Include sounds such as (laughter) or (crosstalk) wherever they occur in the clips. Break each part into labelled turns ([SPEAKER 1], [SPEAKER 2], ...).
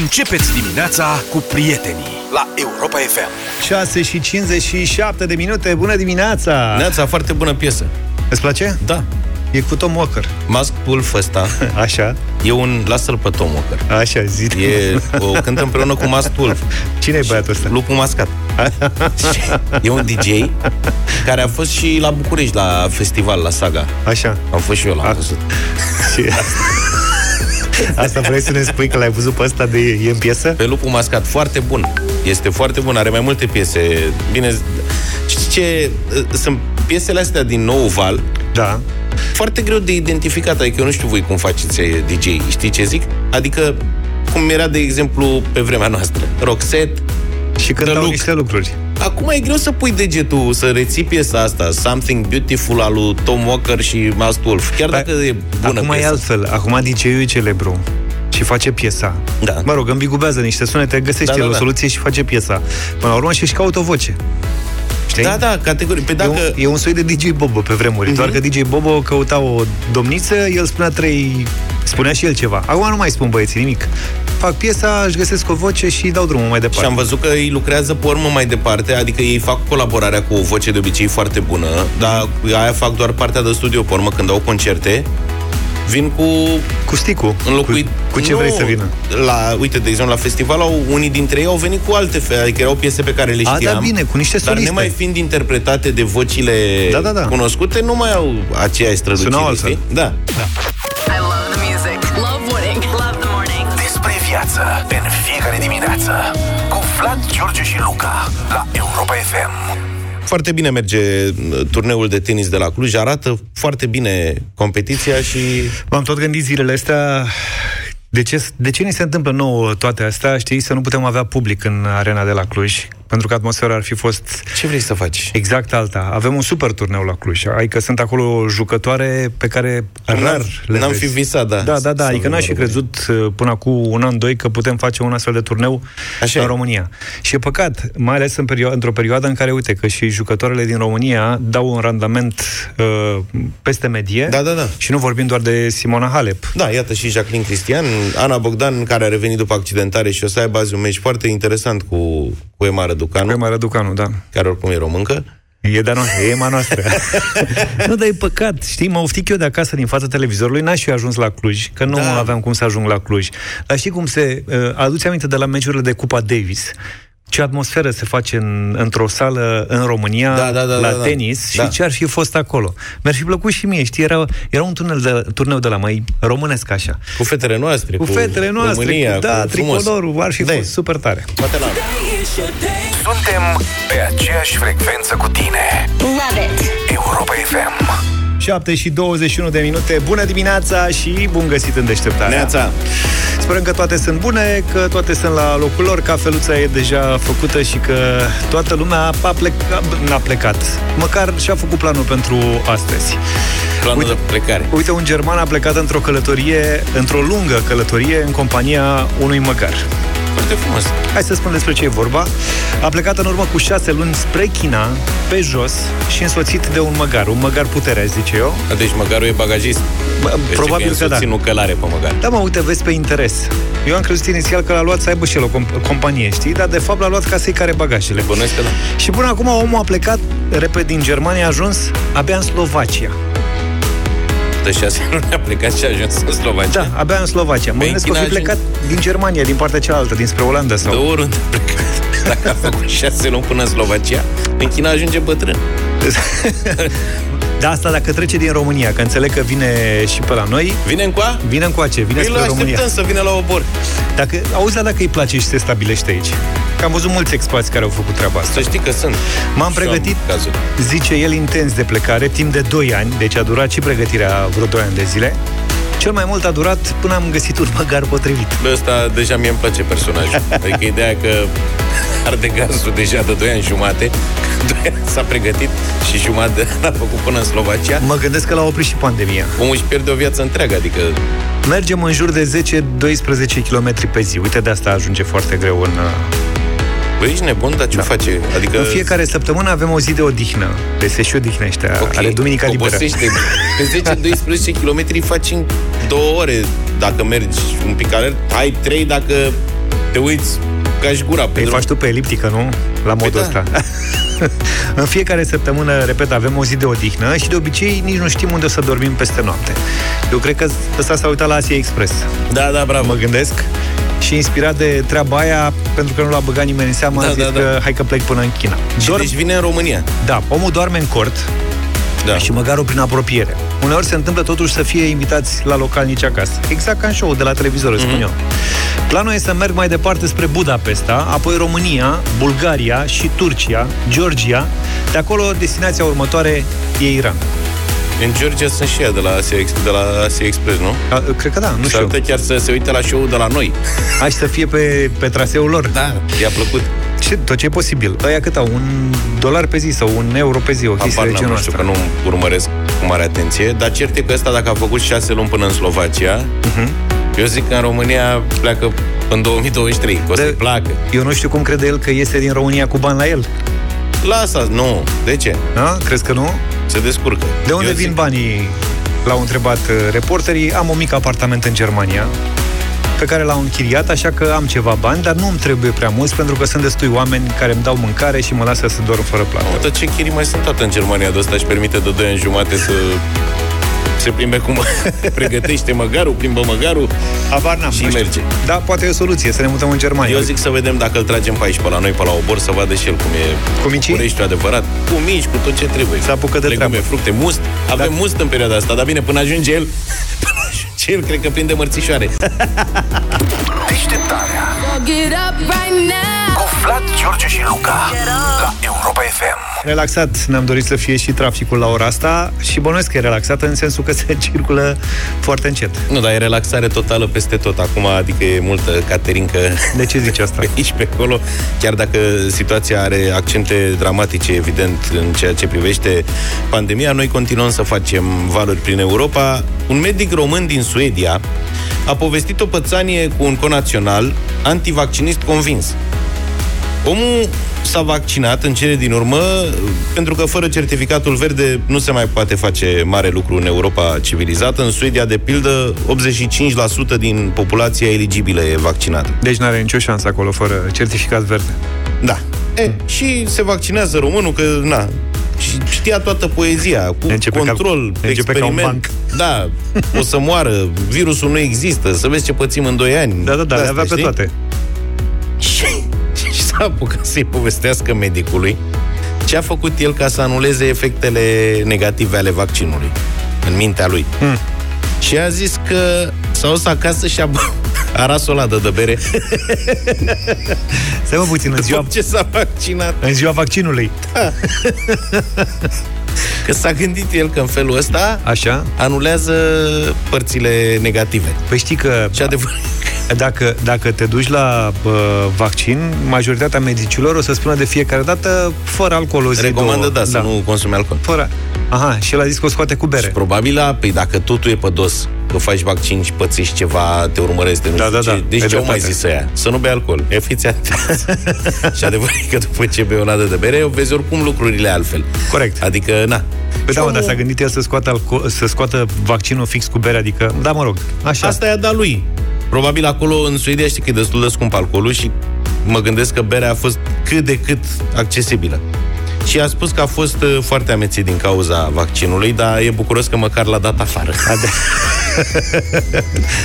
[SPEAKER 1] Începeți dimineața cu prietenii la Europa FM.
[SPEAKER 2] 6 și 57 de minute, bună dimineața!
[SPEAKER 3] Neața, foarte bună piesă.
[SPEAKER 2] Îți place?
[SPEAKER 3] Da.
[SPEAKER 2] E cu Tom Walker.
[SPEAKER 3] Mask Wolf ăsta (laughs)
[SPEAKER 2] Așa,
[SPEAKER 3] e un... Lasă-l pe Tom Walker.
[SPEAKER 2] așa, zi.
[SPEAKER 3] E, o cântă împreună cu Mask Wolf. (laughs)
[SPEAKER 2] Cine e băiatul ăsta?
[SPEAKER 3] Lupul mascat. (laughs) e un DJ care a fost și la București, la festival, la Saga.
[SPEAKER 2] Așa.
[SPEAKER 3] Am fost și eu, l-am văzut.
[SPEAKER 2] Și... Asta vrei să ne spui că l-ai văzut pe ăsta de e în piesă?
[SPEAKER 3] Pe Lupul Mascat, foarte bun. Este foarte bun, are mai multe piese. Bine, știi ce? Sunt piesele astea din nou val,
[SPEAKER 2] Da.
[SPEAKER 3] foarte greu de identificat, adică eu nu știu voi cum faceți DJ, știi ce zic? Adică cum era, de exemplu, pe vremea noastră. Roxette,
[SPEAKER 2] Și cântau
[SPEAKER 3] Look.
[SPEAKER 2] niște lucruri.
[SPEAKER 3] Acum e greu să pui degetul, să reții piesa asta, Something Beautiful al lui Tom Walker și Mask Wolf. Chiar dacă e bună
[SPEAKER 2] Acum e
[SPEAKER 3] piesa.
[SPEAKER 2] altfel. Acum DJ-ul e celebru și face piesa.
[SPEAKER 3] Da.
[SPEAKER 2] Mă rog, îmbigubează niște sunete, găsește
[SPEAKER 3] Da,
[SPEAKER 2] el
[SPEAKER 3] da,
[SPEAKER 2] o
[SPEAKER 3] da.
[SPEAKER 2] soluție și face piesa. Până la urmă și își caută o voce. Știi?
[SPEAKER 3] Da, da, categorii. Pe
[SPEAKER 2] E
[SPEAKER 3] dacă...
[SPEAKER 2] un, e un soi de DJ Bobo pe vremuri.
[SPEAKER 3] Mhm.
[SPEAKER 2] Doar că DJ Bobo căuta o domniță, el spunea trei... Spunea și el ceva. Acum nu mai spun băieții nimic. Fac piesa, își găsesc o voce și dau drumul mai departe.
[SPEAKER 3] Și am văzut că ei lucrează pe urmă mai departe, adică ei fac colaborarea cu o voce de obicei foarte bună, dar aia fac doar partea de studio pe urmă când au concerte. Vin cu
[SPEAKER 2] Cu sticul.
[SPEAKER 3] înlocuit...
[SPEAKER 2] Cu, cu ce
[SPEAKER 3] Nu,
[SPEAKER 2] vrei să vină?
[SPEAKER 3] La, uite, de exemplu, la festival au, unii dintre ei au venit cu alte fe, adică erau piese pe care le
[SPEAKER 2] A,
[SPEAKER 3] știam.
[SPEAKER 2] da, bine, cu niște
[SPEAKER 3] Dar
[SPEAKER 2] soliste.
[SPEAKER 3] nemai fiind interpretate de vocile
[SPEAKER 2] Da, da, da.
[SPEAKER 3] cunoscute, nu mai au aceeași străducire,
[SPEAKER 2] Sunau altfel.
[SPEAKER 3] știi? Da.
[SPEAKER 1] Despre viață în fiecare dimineață cu Vlad, George și Luca la Europa FM.
[SPEAKER 3] Foarte bine merge uh, turneul de tenis de la Cluj, arată foarte bine competiția și
[SPEAKER 2] M-am tot gândit zilele astea de ce, de ce ni se întâmplă nouă toate astea, știi, să nu putem avea public în arena de la Cluj, pentru că atmosfera ar fi fost
[SPEAKER 3] ce vrei să faci?
[SPEAKER 2] exact alta. Avem un super turneu la Cluj, adică sunt acolo jucătoare pe care rar le
[SPEAKER 3] n-am
[SPEAKER 2] vezi.
[SPEAKER 3] fi visat, da.
[SPEAKER 2] Da, da, da,
[SPEAKER 3] Să
[SPEAKER 2] adică
[SPEAKER 3] avem
[SPEAKER 2] n-aș fi
[SPEAKER 3] în România.
[SPEAKER 2] crezut uh, până acum un an, doi, că putem face un astfel de turneu
[SPEAKER 3] Așa
[SPEAKER 2] în
[SPEAKER 3] e.
[SPEAKER 2] România. Și e păcat, mai ales în perio- într-o perioadă în care, uite, că și jucătoarele din România dau un randament uh, peste medie
[SPEAKER 3] Da, da, da.
[SPEAKER 2] și nu vorbim doar de Simona Halep.
[SPEAKER 3] Da, iată și Jacqueline Cristian, Ana Bogdan, care a revenit după accidentare și o să aibă azi un meci foarte interesant cu, cu Ema Răducanu,
[SPEAKER 2] Cu Ema Răducanu, da.
[SPEAKER 3] care oricum e româncă.
[SPEAKER 2] E de-a noastră, e ema noastră. (laughs) nu, dar e păcat, știi, mă oftic eu de acasă din fața televizorului, n-aș fi ajuns la Cluj, că nu
[SPEAKER 3] Da.
[SPEAKER 2] aveam cum să ajung la Cluj. Dar știi cum se... Uh, aduți aminte de la meciurile de Cupa Davis? Ce atmosferă se face în, într-o sală în România
[SPEAKER 3] Da, da, da,
[SPEAKER 2] la
[SPEAKER 3] da, da.
[SPEAKER 2] tenis și
[SPEAKER 3] Da.
[SPEAKER 2] ce ar fi fost acolo. Mi-ar fi plăcut și mie, știi, era, era un turneu de, turneu de la mai românesc așa.
[SPEAKER 3] Cu fetele noastre,
[SPEAKER 2] Cu, fetele noastre,
[SPEAKER 3] România,
[SPEAKER 2] cu, da,
[SPEAKER 3] cu frumos.
[SPEAKER 2] tricolorul, ar fi
[SPEAKER 3] Da.
[SPEAKER 2] fost super tare.
[SPEAKER 3] Poate la...
[SPEAKER 1] Suntem pe aceeași frecvență cu tine.
[SPEAKER 4] Love it.
[SPEAKER 1] Europa FM.
[SPEAKER 2] 7 și 21 de minute. Bună dimineața și bun găsit în deșteptarea.
[SPEAKER 3] Neața.
[SPEAKER 2] Sperăm că toate sunt bune, că toate sunt la locul lor, cafeluța e deja făcută și că toată lumea a plecat, n-a plecat. Măcar și-a făcut planul pentru astăzi.
[SPEAKER 3] Planul
[SPEAKER 2] Uite.
[SPEAKER 3] de plecare.
[SPEAKER 2] Uite, un german a plecat într-o călătorie, într-o lungă călătorie, în compania unui măgar.
[SPEAKER 3] Foarte frumos.
[SPEAKER 2] Hai să spun despre ce e vorba. A plecat în urmă cu șase luni spre China, pe jos, și însoțit de un măgar. Un măgar putere, zice eu.
[SPEAKER 3] Deci măgarul e bagajist.
[SPEAKER 2] Bă,
[SPEAKER 3] Deci
[SPEAKER 2] Probabil
[SPEAKER 3] e
[SPEAKER 2] că da.
[SPEAKER 3] însoțit, nu călare pe măgar.
[SPEAKER 2] Da, mă, uite, vezi pe interes. Eu am crezut inițial că l-a luat să aibă și el o comp- companie, știi? Dar de fapt l-a luat ca să-i care bagajele.
[SPEAKER 3] Bănuiesc că da.
[SPEAKER 2] Și până acum omul a plecat repede din Germania, a ajuns abia în Slovacia.
[SPEAKER 3] De șase luni (laughs) a plecat și a ajuns în Slovacia.
[SPEAKER 2] Da, abia în Slovacia. Mă
[SPEAKER 3] Pe
[SPEAKER 2] gândesc că o fi
[SPEAKER 3] China
[SPEAKER 2] plecat din Germania, din partea cealaltă, dinspre Olanda
[SPEAKER 3] De
[SPEAKER 2] sau...
[SPEAKER 3] oriunde a plecat. (laughs) Dacă a făcut șase luni până în Slovacia, în China ajunge bătrân. (laughs)
[SPEAKER 2] Da, asta dacă trece din România, că înțeleg că vine și pe la noi,
[SPEAKER 3] Vine încoa?
[SPEAKER 2] vine încoace, vine
[SPEAKER 3] Îl
[SPEAKER 2] spre România.
[SPEAKER 3] așteptăm să vină la obor.
[SPEAKER 2] Dacă, auzi, dar dacă îi place și se stabilește aici. Că am văzut mulți expați care au făcut treaba asta.
[SPEAKER 3] Să știi că sunt.
[SPEAKER 2] M-am
[SPEAKER 3] Și eu
[SPEAKER 2] pregătit,
[SPEAKER 3] am cazuri.
[SPEAKER 2] zice el, intens de plecare, timp de 2 ani, deci a durat și pregătirea vreo 2 ani de zile. Cel mai mult a durat până am găsit un măgar potrivit.
[SPEAKER 3] Bă, ăsta deja mie îmi place personajul. (laughs) Adică ideea că arde gazul deja de 2 ani jumate, (laughs) că 2 ani s-a pregătit și jumătate l-a făcut până în Slovacia.
[SPEAKER 2] Mă gândesc că l-a oprit și pandemia.
[SPEAKER 3] Omul își pierde o viață întreagă, adică
[SPEAKER 2] Mergem în jur de 10-12 km pe zi. Uite, de asta ajunge foarte greu în... uh,
[SPEAKER 3] Băi, ești nebun, dar ce da. face? Adică
[SPEAKER 2] În fiecare săptămână avem o zi de odihnă. Deci se și odihnește.
[SPEAKER 3] Ok,
[SPEAKER 2] Are duminica liberă.
[SPEAKER 3] obosește. Pe 10-12 (laughs) km faci în două ore dacă mergi un pic alert. Ai trei dacă te uiți ca și gura pe
[SPEAKER 2] Îi
[SPEAKER 3] drum.
[SPEAKER 2] faci tu pe eliptică, nu? La modul
[SPEAKER 3] da.
[SPEAKER 2] ăsta. (laughs) în fiecare săptămână, repet, avem o zi de odihnă și de obicei nici nu știm unde să dormim peste noapte. Eu cred că ăsta s-a uitat la Asia Express.
[SPEAKER 3] Da, da, bravo.
[SPEAKER 2] Mă gândesc și inspirat de treaba aia, pentru că nu l-a băgat nimeni în seamă,
[SPEAKER 3] Da,
[SPEAKER 2] a zis
[SPEAKER 3] da, da.
[SPEAKER 2] că hai că plec până în China.
[SPEAKER 3] Și
[SPEAKER 2] Dorm,
[SPEAKER 3] deci vine în România.
[SPEAKER 2] Da, omul doarme în cort
[SPEAKER 3] Da.
[SPEAKER 2] și măgarul prin apropiere. Uneori se întâmplă totuși să fie invitați la localnici acasă. Exact ca în show de la televizor, îți spun eu. Planul e să merg mai departe spre Budapesta, apoi România, Bulgaria și Turcia, Georgia. De acolo, destinația următoare e Iran.
[SPEAKER 3] În Georgia sunt și ea de la Asia, Ex- de la Asia Express, nu?
[SPEAKER 2] A, cred că da, nu
[SPEAKER 3] Nu
[SPEAKER 2] știu.
[SPEAKER 3] știu. chiar să se uite la show de la noi.
[SPEAKER 2] Hai să fie pe, pe traseul lor.
[SPEAKER 3] Da, i-a plăcut.
[SPEAKER 2] Ce, tot ce e posibil. Ăia cât au? Un dolar pe zi sau un euro pe zi, o chestie
[SPEAKER 3] Apar
[SPEAKER 2] de
[SPEAKER 3] n-am,
[SPEAKER 2] genul
[SPEAKER 3] nu știu,
[SPEAKER 2] ăsta.
[SPEAKER 3] că nu urmăresc cu mare atenție, dar cert e că ăsta, dacă a făcut șase luni până în Slovacia,
[SPEAKER 2] Mhm.
[SPEAKER 3] eu zic că în România pleacă în 2023, că o să-i
[SPEAKER 2] De-
[SPEAKER 3] placă.
[SPEAKER 2] Eu nu știu cum crede el că iese din România cu bani la el.
[SPEAKER 3] Lasă, nu. De ce?
[SPEAKER 2] Da? Crezi că nu?
[SPEAKER 3] Se descurcă.
[SPEAKER 2] De unde
[SPEAKER 3] Eu
[SPEAKER 2] vin
[SPEAKER 3] zic,
[SPEAKER 2] banii? L-au întrebat uh, reporterii. Am un mic apartament în Germania pe care l-au închiriat, așa că am ceva bani, dar nu îmi trebuie prea mulți pentru că sunt destui oameni care îmi dau mâncare și mă lasă să dorm fără plată.
[SPEAKER 3] Uite ce chirii mai sunt toate în Germania de ăsta și permite de 2 ani jumate să se plimbe cum (laughs) pregătește măgarul, plimbă măgarul.
[SPEAKER 2] Habar n-am,
[SPEAKER 3] Și
[SPEAKER 2] nu știu.
[SPEAKER 3] merge.
[SPEAKER 2] Da, poate e o soluție, să ne mutăm în Germania.
[SPEAKER 3] Eu zic să vedem dacă îl tragem pe aici, pe la noi, pe la obor, să vadă și el cum e
[SPEAKER 2] Cu micii?
[SPEAKER 3] Bucureștiul adevărat. Cu mici, cu tot ce trebuie.
[SPEAKER 2] Se apucă de
[SPEAKER 3] Legume,
[SPEAKER 2] treabă.
[SPEAKER 3] fructe, must. Avem must în perioada asta, dar bine, până ajunge el, până ajunge el, cred că prinde mărțișoare.
[SPEAKER 1] Deșteptarea
[SPEAKER 4] Get up right now.
[SPEAKER 1] cu Vlad, George și Luca la Europa FM.
[SPEAKER 2] Relaxat ne-am dorit să fie și traficul la ora asta și bănuiesc că e relaxat în sensul că se (laughs) circulă foarte încet.
[SPEAKER 3] Nu, dar e relaxare totală peste tot. Acum, adică e multă caterincă
[SPEAKER 2] De ce zici asta? (laughs)
[SPEAKER 3] pe aici, pe acolo, chiar dacă situația are accente dramatice, evident, în ceea ce privește pandemia, noi continuăm să facem valuri prin Europa. Un medic român din Suedia a povestit o pățanie cu un conațional antivaccinist convins. Omul s-a vaccinat în cele din urmă pentru că fără certificatul verde nu se mai poate face mare lucru în Europa civilizată. În Suedia, de pildă, 85% din populația eligibilă e vaccinată.
[SPEAKER 2] Deci n-are nicio șansă acolo fără certificat verde.
[SPEAKER 3] Da. E, și se vaccinează românul că, na, și știa toată poezia, cu
[SPEAKER 2] Începe ca-
[SPEAKER 3] control,
[SPEAKER 2] începe ca un
[SPEAKER 3] experiment. Da, o să moară, virusul nu există, să vezi ce pățim în 2 ani.
[SPEAKER 2] Da, da, da, le
[SPEAKER 3] De-astea,
[SPEAKER 2] avea pe
[SPEAKER 3] știi?
[SPEAKER 2] toate.
[SPEAKER 3] Și, și s-a apucat să-i povestească medicului ce a făcut el ca să anuleze efectele negative ale vaccinului în mintea lui.
[SPEAKER 2] Hmm.
[SPEAKER 3] Și a zis că s-a dus acasă și a, b- (laughs) a ras o ladă de bere
[SPEAKER 2] Stai mă puțin, în ziua,
[SPEAKER 3] după ce s-a vaccinat.
[SPEAKER 2] în ziua vaccinului.
[SPEAKER 3] Că s-a gândit el că în felul ăsta
[SPEAKER 2] Așa?
[SPEAKER 3] anulează părțile negative.
[SPEAKER 2] Păi știi că
[SPEAKER 3] Și adevăr,
[SPEAKER 2] dacă, dacă te duci la uh, vaccin, majoritatea medicilor o să spună de fiecare dată fără alcool o zi,
[SPEAKER 3] recomandă,
[SPEAKER 2] două.
[SPEAKER 3] da, să nu consumi alcool.
[SPEAKER 2] Fără. Aha, și el a zis că o scoate cu
[SPEAKER 3] Și
[SPEAKER 2] bere.
[SPEAKER 3] probabil, a, păi dacă totul e pe dos, că faci vaccin și pățești ceva, te urmăresc, de nu
[SPEAKER 2] Da,
[SPEAKER 3] știu
[SPEAKER 2] da,
[SPEAKER 3] ce.
[SPEAKER 2] da,
[SPEAKER 3] Deci
[SPEAKER 2] ai
[SPEAKER 3] ce au mai
[SPEAKER 2] dreptate.
[SPEAKER 3] zis ăia? Să nu bei alcool. E fiți atenți. (laughs) și adevărat e că după ce bei o ladă de bere, vezi oricum lucrurile altfel.
[SPEAKER 2] Corect.
[SPEAKER 3] Adică, na.
[SPEAKER 2] Păi
[SPEAKER 3] Și
[SPEAKER 2] da, mă, dar
[SPEAKER 3] omul-
[SPEAKER 2] s-a gândit el să scoată, alco- să scoată vaccinul fix cu bere, adică, da, mă rog, așa.
[SPEAKER 3] Asta i-a dat lui. Probabil acolo în Suedia știi că e destul de scump alcoolul și mă gândesc că berea a fost cât de cât accesibilă. Și a spus că a fost uh, foarte amețit din cauza vaccinului, dar e bucuros că măcar l-a dat afară. (laughs)
[SPEAKER 2] A, de...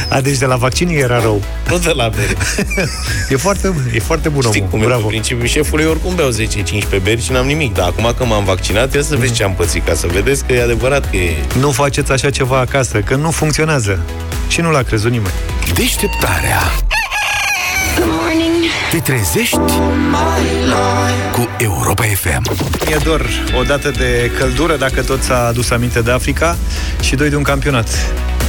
[SPEAKER 2] A, deci de la vaccin era rău.
[SPEAKER 3] Nu de la bere.
[SPEAKER 2] E foarte, e foarte bun
[SPEAKER 3] Știi
[SPEAKER 2] omul.
[SPEAKER 3] cum e pe
[SPEAKER 2] Bravo.
[SPEAKER 3] principiu șefului, oricum beau 10-15 beri și n-am nimic. Dar acum că m-am vaccinat, ia să vezi ce am pățit, ca să vedeți că e adevărat că e...
[SPEAKER 2] Nu faceți așa ceva acasă, că nu funcționează. Și nu l-a crezut nimeni.
[SPEAKER 1] Deșteptarea Te trezești cu Europa FM
[SPEAKER 2] E doar o dată de căldură, dacă tot s-a adus aminte de Africa, și doi de un campionat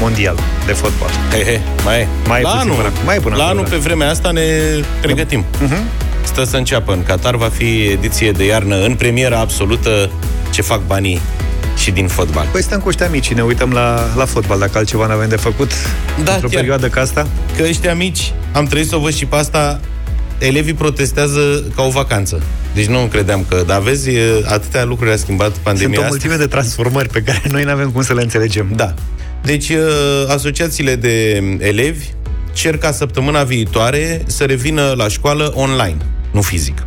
[SPEAKER 2] mondial de fotbal.
[SPEAKER 3] He, he, mai e.
[SPEAKER 2] Mai e
[SPEAKER 3] la
[SPEAKER 2] puțin
[SPEAKER 3] anul,
[SPEAKER 2] până- mai e până
[SPEAKER 3] la
[SPEAKER 2] acolo,
[SPEAKER 3] anul,
[SPEAKER 2] da.
[SPEAKER 3] pe vremea asta, ne pregătim. Uh-huh. Stă să înceapă. În Qatar va fi ediție de iarnă în premieră absolută ce fac banii și din fotbal.
[SPEAKER 2] Păi stăm cu ăștia mici și ne uităm la, la fotbal, dacă altceva n-avem de făcut
[SPEAKER 3] Da,
[SPEAKER 2] într-o
[SPEAKER 3] chiar.
[SPEAKER 2] perioadă ca asta.
[SPEAKER 3] Că ăștia mici, am trăit să o văd și pe asta, elevii protestează ca o vacanță. Deci nu credeam că... Dar vezi, e- atâtea lucruri a schimbat
[SPEAKER 2] Sunt
[SPEAKER 3] pandemia
[SPEAKER 2] o
[SPEAKER 3] asta.
[SPEAKER 2] mulțime de transformări pe care noi nu avem cum să le înțelegem.
[SPEAKER 3] Da. Deci, uh, asociațiile de elevi cer ca săptămâna viitoare să revină la școală online, nu fizic.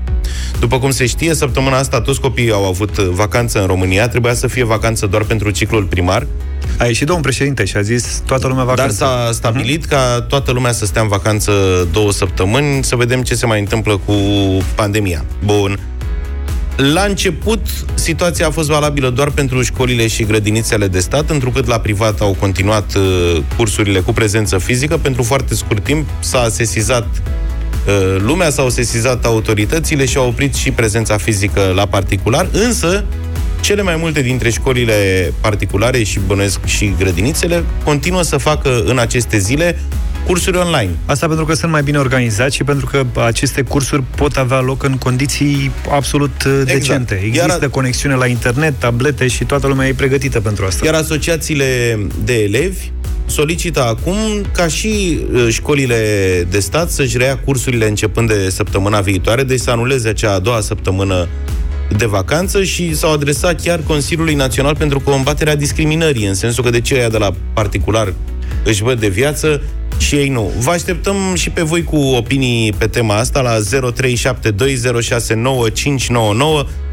[SPEAKER 3] După cum se știe, săptămâna asta toți copiii au avut vacanță în România, trebuia să fie vacanță doar pentru ciclul primar,
[SPEAKER 2] A ieșit domnul președinte și a zis toată lumea
[SPEAKER 3] dar
[SPEAKER 2] vacanță.
[SPEAKER 3] s-a stabilit ca toată lumea să stea în vacanță două săptămâni, să vedem ce se mai întâmplă cu pandemia. Bun. La început, situația a fost valabilă doar pentru școlile și grădinițele de stat, întrucât la privat au continuat uh, cursurile cu prezență fizică. Pentru foarte scurt timp s-a sesizat uh, lumea, s-au sesizat autoritățile și au oprit și prezența fizică la particular, însă cele mai multe dintre școlile particulare și bănuiesc și grădinițele continuă să facă în aceste zile cursuri online.
[SPEAKER 2] Asta pentru că sunt mai bine organizați și pentru că aceste cursuri pot avea loc în condiții absolut uh, decente. Există
[SPEAKER 3] Iar-
[SPEAKER 2] conexiune la internet, tablete și toată lumea e pregătită pentru asta.
[SPEAKER 3] Iar asociațiile de elevi solicită acum ca și uh, școlile de stat să-și reia cursurile începând de săptămâna viitoare, deci să anuleze acea a doua săptămână de vacanță și s-au adresat chiar Consiliului Național pentru combaterea discriminării, în sensul că de ce ăia de la particular își văd de viață și ei nu. Vă așteptăm și pe voi cu opinii pe tema asta la 0372069599.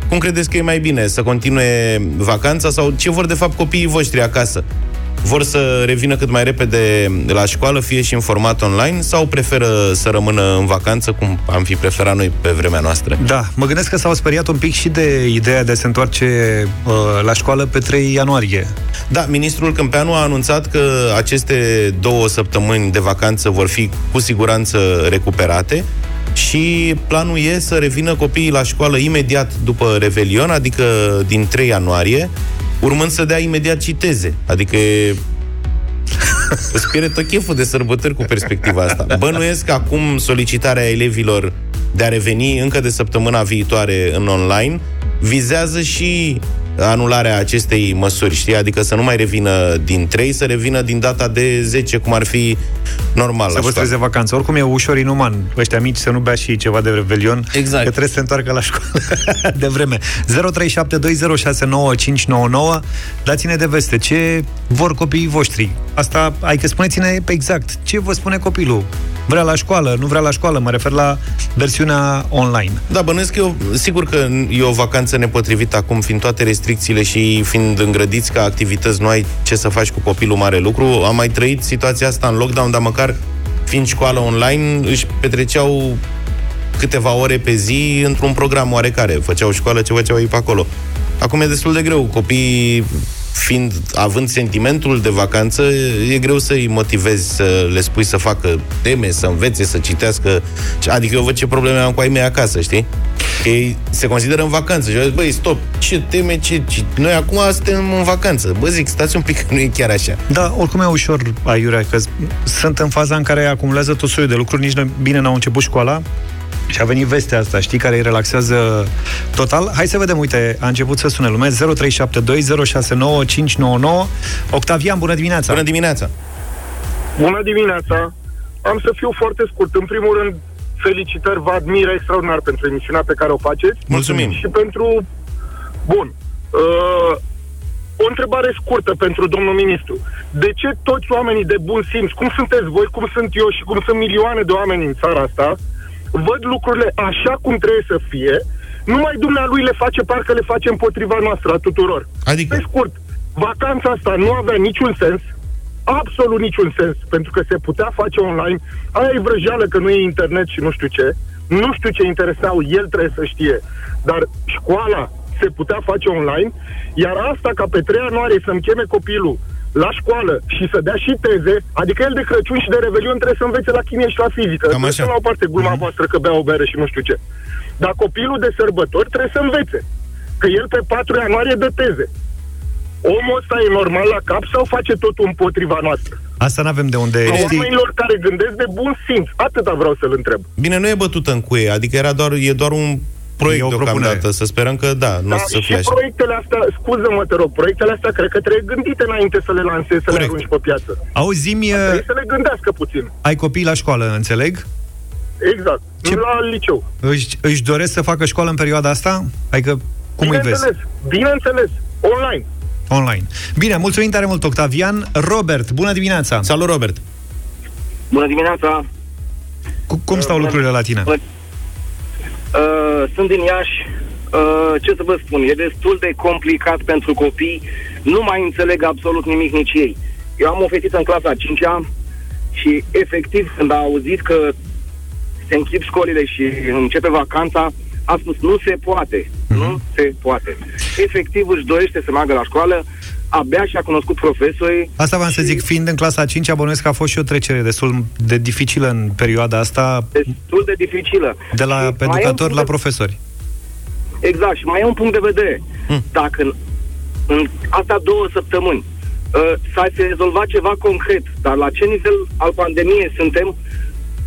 [SPEAKER 3] Cum credeți că e mai bine? Să continue vacanța sau ce vor de fapt copiii voștri acasă? Vor să revină cât mai repede la școală, fie și în format online, sau preferă să rămână în vacanță, cum am fi preferat noi pe vremea noastră?
[SPEAKER 2] Da, mă gândesc că s-au speriat un pic și de ideea de a se întoarce uh, la școală pe 3 ianuarie.
[SPEAKER 3] Da, ministrul Câmpeanu a anunțat că aceste două săptămâni de vacanță vor fi cu siguranță recuperate și planul e să revină copiii la școală imediat după Revelion, adică din 3 ianuarie, urmând să dea imediat citeze. Adică e (laughs) Îți pierde tot cheful de sărbători cu perspectiva asta. Bănuiesc că acum solicitarea elevilor de a reveni încă de săptămâna viitoare în online vizează și anularea acestei măsuri, știi? Adică să nu mai revină din 3, să revină din data de 10, cum ar fi normal
[SPEAKER 2] Să
[SPEAKER 3] la școală.
[SPEAKER 2] păstreze vacanță. Oricum e ușor inuman ăștia mici să nu bea și ceva de revelion.
[SPEAKER 3] Exact.
[SPEAKER 2] Că trebuie să se întoarcă la școală (laughs) de vreme. 0372069599 Dați-ne de veste. Ce vor copiii voștri? Asta, ai că spuneți-ne pe exact. Ce vă spune copilul? Vrea la școală, nu vrea la școală? Mă refer la versiunea online.
[SPEAKER 3] Da, bănuiesc că e o, sigur că e o vacanță nepotrivită acum, fiind toate restricțiile și fiind îngrădiți ca activități, nu ai ce să faci cu copilul mare lucru. Am mai trăit situația asta în lockdown, dar măcar fiind școală online, își petreceau câteva ore pe zi într-un program oarecare. Făceau școală, ce făceau ei pe acolo. Acum e destul de greu. Copiii fiind, având sentimentul de vacanță, e greu să-i motivezi să le spui să facă teme, să învețe, să citească. Adică eu văd ce probleme am cu ai mei acasă, știi? Că ei se consideră în vacanță și eu zic, băi, stop, ce teme, ce, ce... Noi acum suntem în vacanță. Bă, zic, stați un pic, (laughs) că nu e chiar așa.
[SPEAKER 2] Da, oricum e ușor, aiurea, că sunt în faza în care acumulează tot soiul de lucruri, nici nu- bine n-au început școala, și a venit vestea asta, știi, care îi relaxează total. Hai să vedem, uite, a început să sune lumea 0372069599. Octavian, bună dimineața!
[SPEAKER 3] Bună dimineața!
[SPEAKER 5] Bună dimineața! Am să fiu foarte scurt. În primul rând, felicitări, vă admir extraordinar pentru emisiunea pe care o faceți.
[SPEAKER 3] Mulțumim.
[SPEAKER 5] Și pentru... Bun. Uh, o întrebare scurtă pentru domnul ministru. De ce toți oamenii de bun simț, cum sunteți voi, cum sunt eu și cum sunt milioane de oameni în țara asta, văd lucrurile așa cum trebuie să fie, numai dumnealui le face parcă le face împotriva noastră, a tuturor.
[SPEAKER 3] Adică?
[SPEAKER 5] Pe scurt, vacanța asta nu avea niciun sens, absolut niciun sens, pentru că se putea face online. Aia e vrăjeală că nu e internet și nu știu ce. Nu știu ce interesau, el trebuie să știe. Dar școala se putea face online, iar asta ca pe 3 ianuarie să-mi cheme copilul la școală și să dea și teze, adică el de Crăciun și de Revelion trebuie să învețe la chimie și la fizică.
[SPEAKER 3] Cam
[SPEAKER 5] Lăsăm
[SPEAKER 3] așa.
[SPEAKER 5] la o parte gluma voastră că bea o bere și nu știu ce. Dar copilul de sărbători trebuie să învețe. Că el pe 4 ianuarie dă teze. Omul ăsta e normal la cap sau face totul împotriva noastră?
[SPEAKER 2] Asta n-avem de unde
[SPEAKER 5] A
[SPEAKER 2] știi.
[SPEAKER 5] oamenilor care gândesc de bun simț. Atâta vreau să-l întreb.
[SPEAKER 3] Bine, nu e bătută în cuie, adică era doar, e doar un proiect
[SPEAKER 2] E o
[SPEAKER 3] deocamdată.
[SPEAKER 2] propunere.
[SPEAKER 3] Să sperăm că, da, nu o
[SPEAKER 5] Da,
[SPEAKER 3] să
[SPEAKER 5] și
[SPEAKER 3] fie așa.
[SPEAKER 5] proiectele astea, scuză-mă, te rog, proiectele astea cred că trebuie gândite înainte să le lansezi, să
[SPEAKER 3] Corect.
[SPEAKER 5] le arunci pe piață.
[SPEAKER 2] Auzi-mi,
[SPEAKER 5] Trebuie să le gândească puțin.
[SPEAKER 2] ai copii la școală, înțeleg?
[SPEAKER 5] Exact.
[SPEAKER 2] Ce-
[SPEAKER 5] La liceu.
[SPEAKER 2] Își, își doresc să facă școală în perioada asta? Adică, cum îi vezi?
[SPEAKER 5] Bineînțeles, bineînțeles, online.
[SPEAKER 2] Online. Bine, mulțumim tare mult, Octavian. Robert, bună dimineața!
[SPEAKER 3] Salut, Robert!
[SPEAKER 6] Bună dimineața!
[SPEAKER 2] Cu, cum stau lucrurile la tine?
[SPEAKER 6] Uh, sunt din Iași. Uh, ce să vă spun, e destul de complicat pentru copii. Nu mai înțeleg absolut nimic nici ei. Eu am o fetiță în clasa 5 și efectiv când a auzit că se închid școlile și începe vacanța, a spus nu se poate, mm-hmm. nu se poate. Efectiv își dorește să meargă la școală, abia și-a cunoscut profesorii.
[SPEAKER 2] Asta v-am
[SPEAKER 6] și
[SPEAKER 2] să zic, fiind în clasa 5 abonesc că a fost și o trecere destul de dificilă în perioada asta,
[SPEAKER 6] Destul de dificilă.
[SPEAKER 2] de la
[SPEAKER 6] Și mai e un
[SPEAKER 2] educatori
[SPEAKER 6] punct
[SPEAKER 2] la
[SPEAKER 6] de-
[SPEAKER 2] profesori.
[SPEAKER 6] Exact, și mai e un punct de vedere.
[SPEAKER 3] Hmm.
[SPEAKER 6] Dacă în, în astea două săptămâni uh, s-a se rezolvat ceva concret, dar la ce nivel al pandemiei suntem,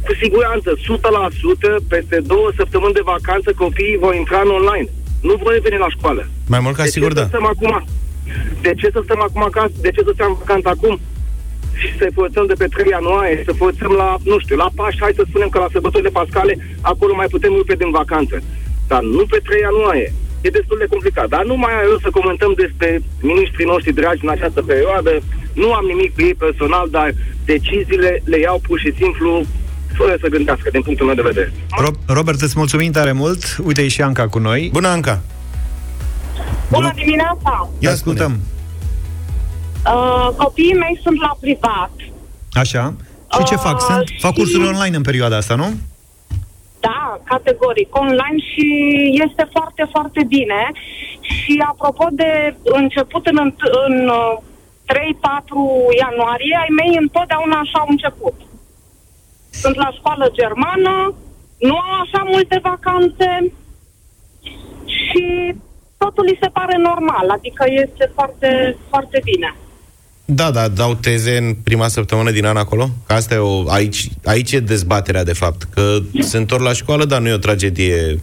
[SPEAKER 6] cu siguranță, 100% peste două săptămâni de vacanță copiii vor intra în online. Nu vor reveni la școală.
[SPEAKER 3] Mai mult ca
[SPEAKER 6] de
[SPEAKER 3] sigur,
[SPEAKER 6] ce să
[SPEAKER 3] da.
[SPEAKER 6] stăm acum? De ce să stăm acum acasă? De ce să stăm vacanță acum? Și să forțăm de pe 3 ianuarie, să forțăm la, nu știu, la Paști, hai să spunem că la sărbătorile pascale, acolo mai putem rupe din vacanță. Dar nu pe 3 ianuarie. E destul de complicat. Dar nu mai are rost să comentăm despre ministrii noștri dragi în această perioadă. Nu am nimic cu ei personal, dar deciziile le iau pur și simplu fără să gândească, din punctul meu de vedere.
[SPEAKER 2] Ro- Robert, îți mulțumim tare mult. Uite, e și Anca cu noi.
[SPEAKER 3] Bună, Anca!
[SPEAKER 7] Bună dimineața!
[SPEAKER 2] Ia ascultăm.
[SPEAKER 7] Uh, copiii mei sunt la privat.
[SPEAKER 2] Așa. Și ce
[SPEAKER 7] Uh,
[SPEAKER 2] fac? Sunt, fac
[SPEAKER 7] și-
[SPEAKER 2] cursuri online în perioada asta, nu?
[SPEAKER 7] Da, categoric, online și este foarte, foarte bine. Și apropo de început în, înt- în uh, 3-4 ianuarie, ai mei întotdeauna așa au început. Sunt la școală germană, nu au așa multe vacanțe și totul li se pare normal, adică este foarte, foarte bine.
[SPEAKER 3] Da, da, dau teze în prima săptămână din an acolo? Că asta e o, aici, aici e dezbaterea, de fapt. Că se întorc la școală, dar nu e o tragedie.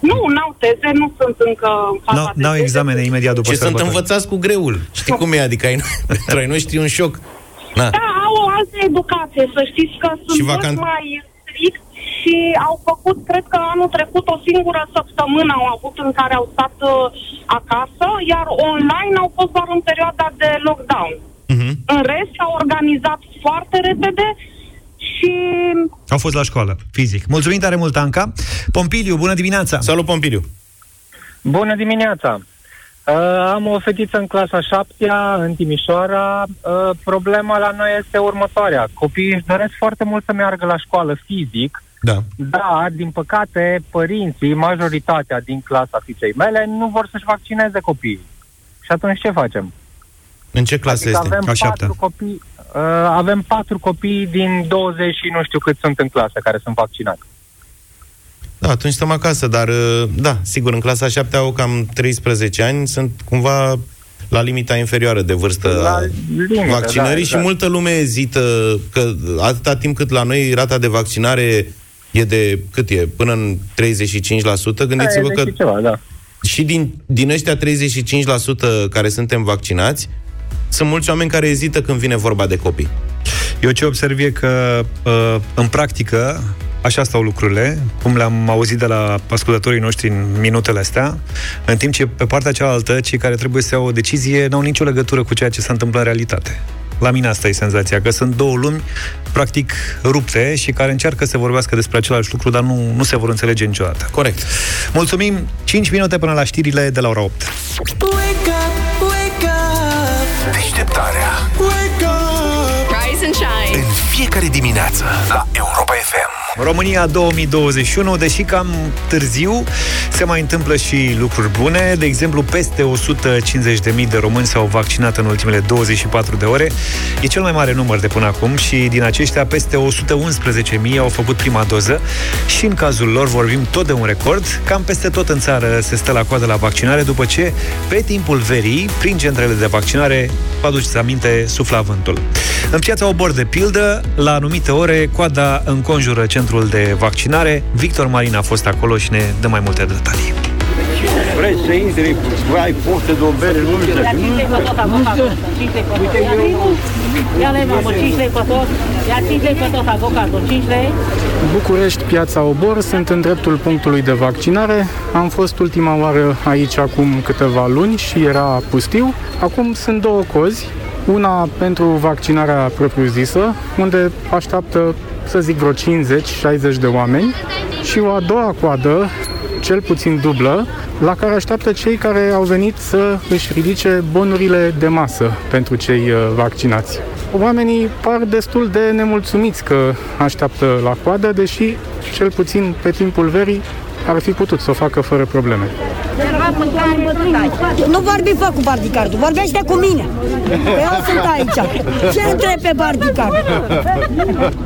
[SPEAKER 7] Nu, n-au teze, nu sunt încă în faza
[SPEAKER 2] N-au,
[SPEAKER 7] de
[SPEAKER 2] n-au
[SPEAKER 7] teze.
[SPEAKER 2] examene imediat după
[SPEAKER 3] Și sunt
[SPEAKER 2] sărbători.
[SPEAKER 3] învățați cu greul. Știi cum e? Adică ai, (laughs) pentru ai noștri e un șoc. Na.
[SPEAKER 7] Da, au o altă educație, să știți că sunt
[SPEAKER 3] Și
[SPEAKER 7] mult
[SPEAKER 3] vacan-
[SPEAKER 7] mai strict și au făcut, cred că anul trecut, o singură săptămână au avut în care au stat uh, acasă, iar online au fost doar în perioada de lockdown.
[SPEAKER 3] Mhm.
[SPEAKER 7] În rest, s-au organizat foarte repede și
[SPEAKER 2] Au fost la școală, fizic. Mulțumim tare mult, Anca. Pompiliu, bună dimineața!
[SPEAKER 3] Salut, Pompiliu!
[SPEAKER 8] Bună dimineața! Uh, am o fetiță în clasa 7 în Timișoara. Uh, problema la noi este următoarea. Copiii își doresc foarte mult să meargă la școală fizic,
[SPEAKER 3] Da.
[SPEAKER 8] dar, din păcate, părinții, majoritatea din clasa fiicei mele, nu vor să-și vaccineze copiii. Și atunci ce facem?
[SPEAKER 3] În ce clasă
[SPEAKER 8] adică
[SPEAKER 3] este?
[SPEAKER 8] avem
[SPEAKER 2] A șaptea.
[SPEAKER 8] patru copii, uh, avem patru copii din 20 și nu știu cât sunt în clasă care sunt vaccinați.
[SPEAKER 3] Da, atunci stăm acasă, dar uh, da, sigur, în clasa 7 au cam 13 ani, sunt cumva la limita inferioară de vârstă
[SPEAKER 8] La
[SPEAKER 3] a
[SPEAKER 8] limită,
[SPEAKER 3] vaccinării
[SPEAKER 8] da,
[SPEAKER 3] și
[SPEAKER 8] exact.
[SPEAKER 3] multă lume ezită că atâta timp cât la noi rata de vaccinare e de, cât e, până în 35%, gândiți-vă
[SPEAKER 8] Da, e
[SPEAKER 3] că
[SPEAKER 8] de și ceva, da.
[SPEAKER 3] și din, din ăștia 35% care suntem vaccinați, sunt mulți oameni care ezită când vine vorba de copii.
[SPEAKER 2] Eu ce observ e că, uh, în practică, așa stau lucrurile, cum le-am auzit de la ascultătorii noștri în minutele astea, în timp ce pe partea cealaltă, cei care trebuie să iau o decizie n-au nicio legătură cu ceea ce se întâmplă în realitate. La mine asta e senzația, că sunt două lumi practic rupte și care încearcă să vorbească despre același lucru, dar nu, nu se vor înțelege niciodată.
[SPEAKER 3] Corect.
[SPEAKER 2] Mulțumim! 5 minute până la știrile de la ora 8.
[SPEAKER 1] Deșteptarea
[SPEAKER 4] Rise and shine.
[SPEAKER 1] în fiecare dimineață la Europa FM.
[SPEAKER 2] România 2021, deși cam târziu, se mai întâmplă și lucruri bune. De exemplu, peste 150.000 de români s-au vaccinat în ultimele 24 de ore. E cel mai mare număr de până acum și din aceștia peste 111.000 au făcut prima doză și în cazul lor vorbim tot de un record. Cam peste tot în țară se stă la coadă la vaccinare după ce, pe timpul verii, prin centrele de vaccinare, vă aduceți aminte, sufla vântul. În piața Obor, de pildă, la anumite ore, coada înconjură centrul de vaccinare. Victor Marin a fost acolo și ne dă mai multe detalii.
[SPEAKER 9] Vreți să intri, ai poftă de o bere, nu știu.
[SPEAKER 10] Ia 5 lei pe tot avocatul. 5 lei pe tot. Ia lei, mamă, 5 lei pe tot. Ia 5 lei pe tot avocatul. 5 lei.
[SPEAKER 11] București, Piața Obor, sunt în dreptul punctului de vaccinare. Am fost ultima oară aici acum câteva luni și era pustiu. Acum sunt două cozi Una pentru vaccinarea propriu-zisă, unde așteaptă, să zic, vreo 50-60 de oameni și o a doua coadă, cel puțin dublă, la care așteaptă cei care au venit să își ridice bonurile de masă pentru cei uh, vaccinați. Oamenii par destul de nemulțumiți că așteaptă la coadă, deși cel puțin pe timpul verii ar fi putut să o facă fără probleme.
[SPEAKER 12] Nu vorbi fă cu bardicardul, vorbește cu mine. Că eu sunt aici. Ce întreb pe bardicard?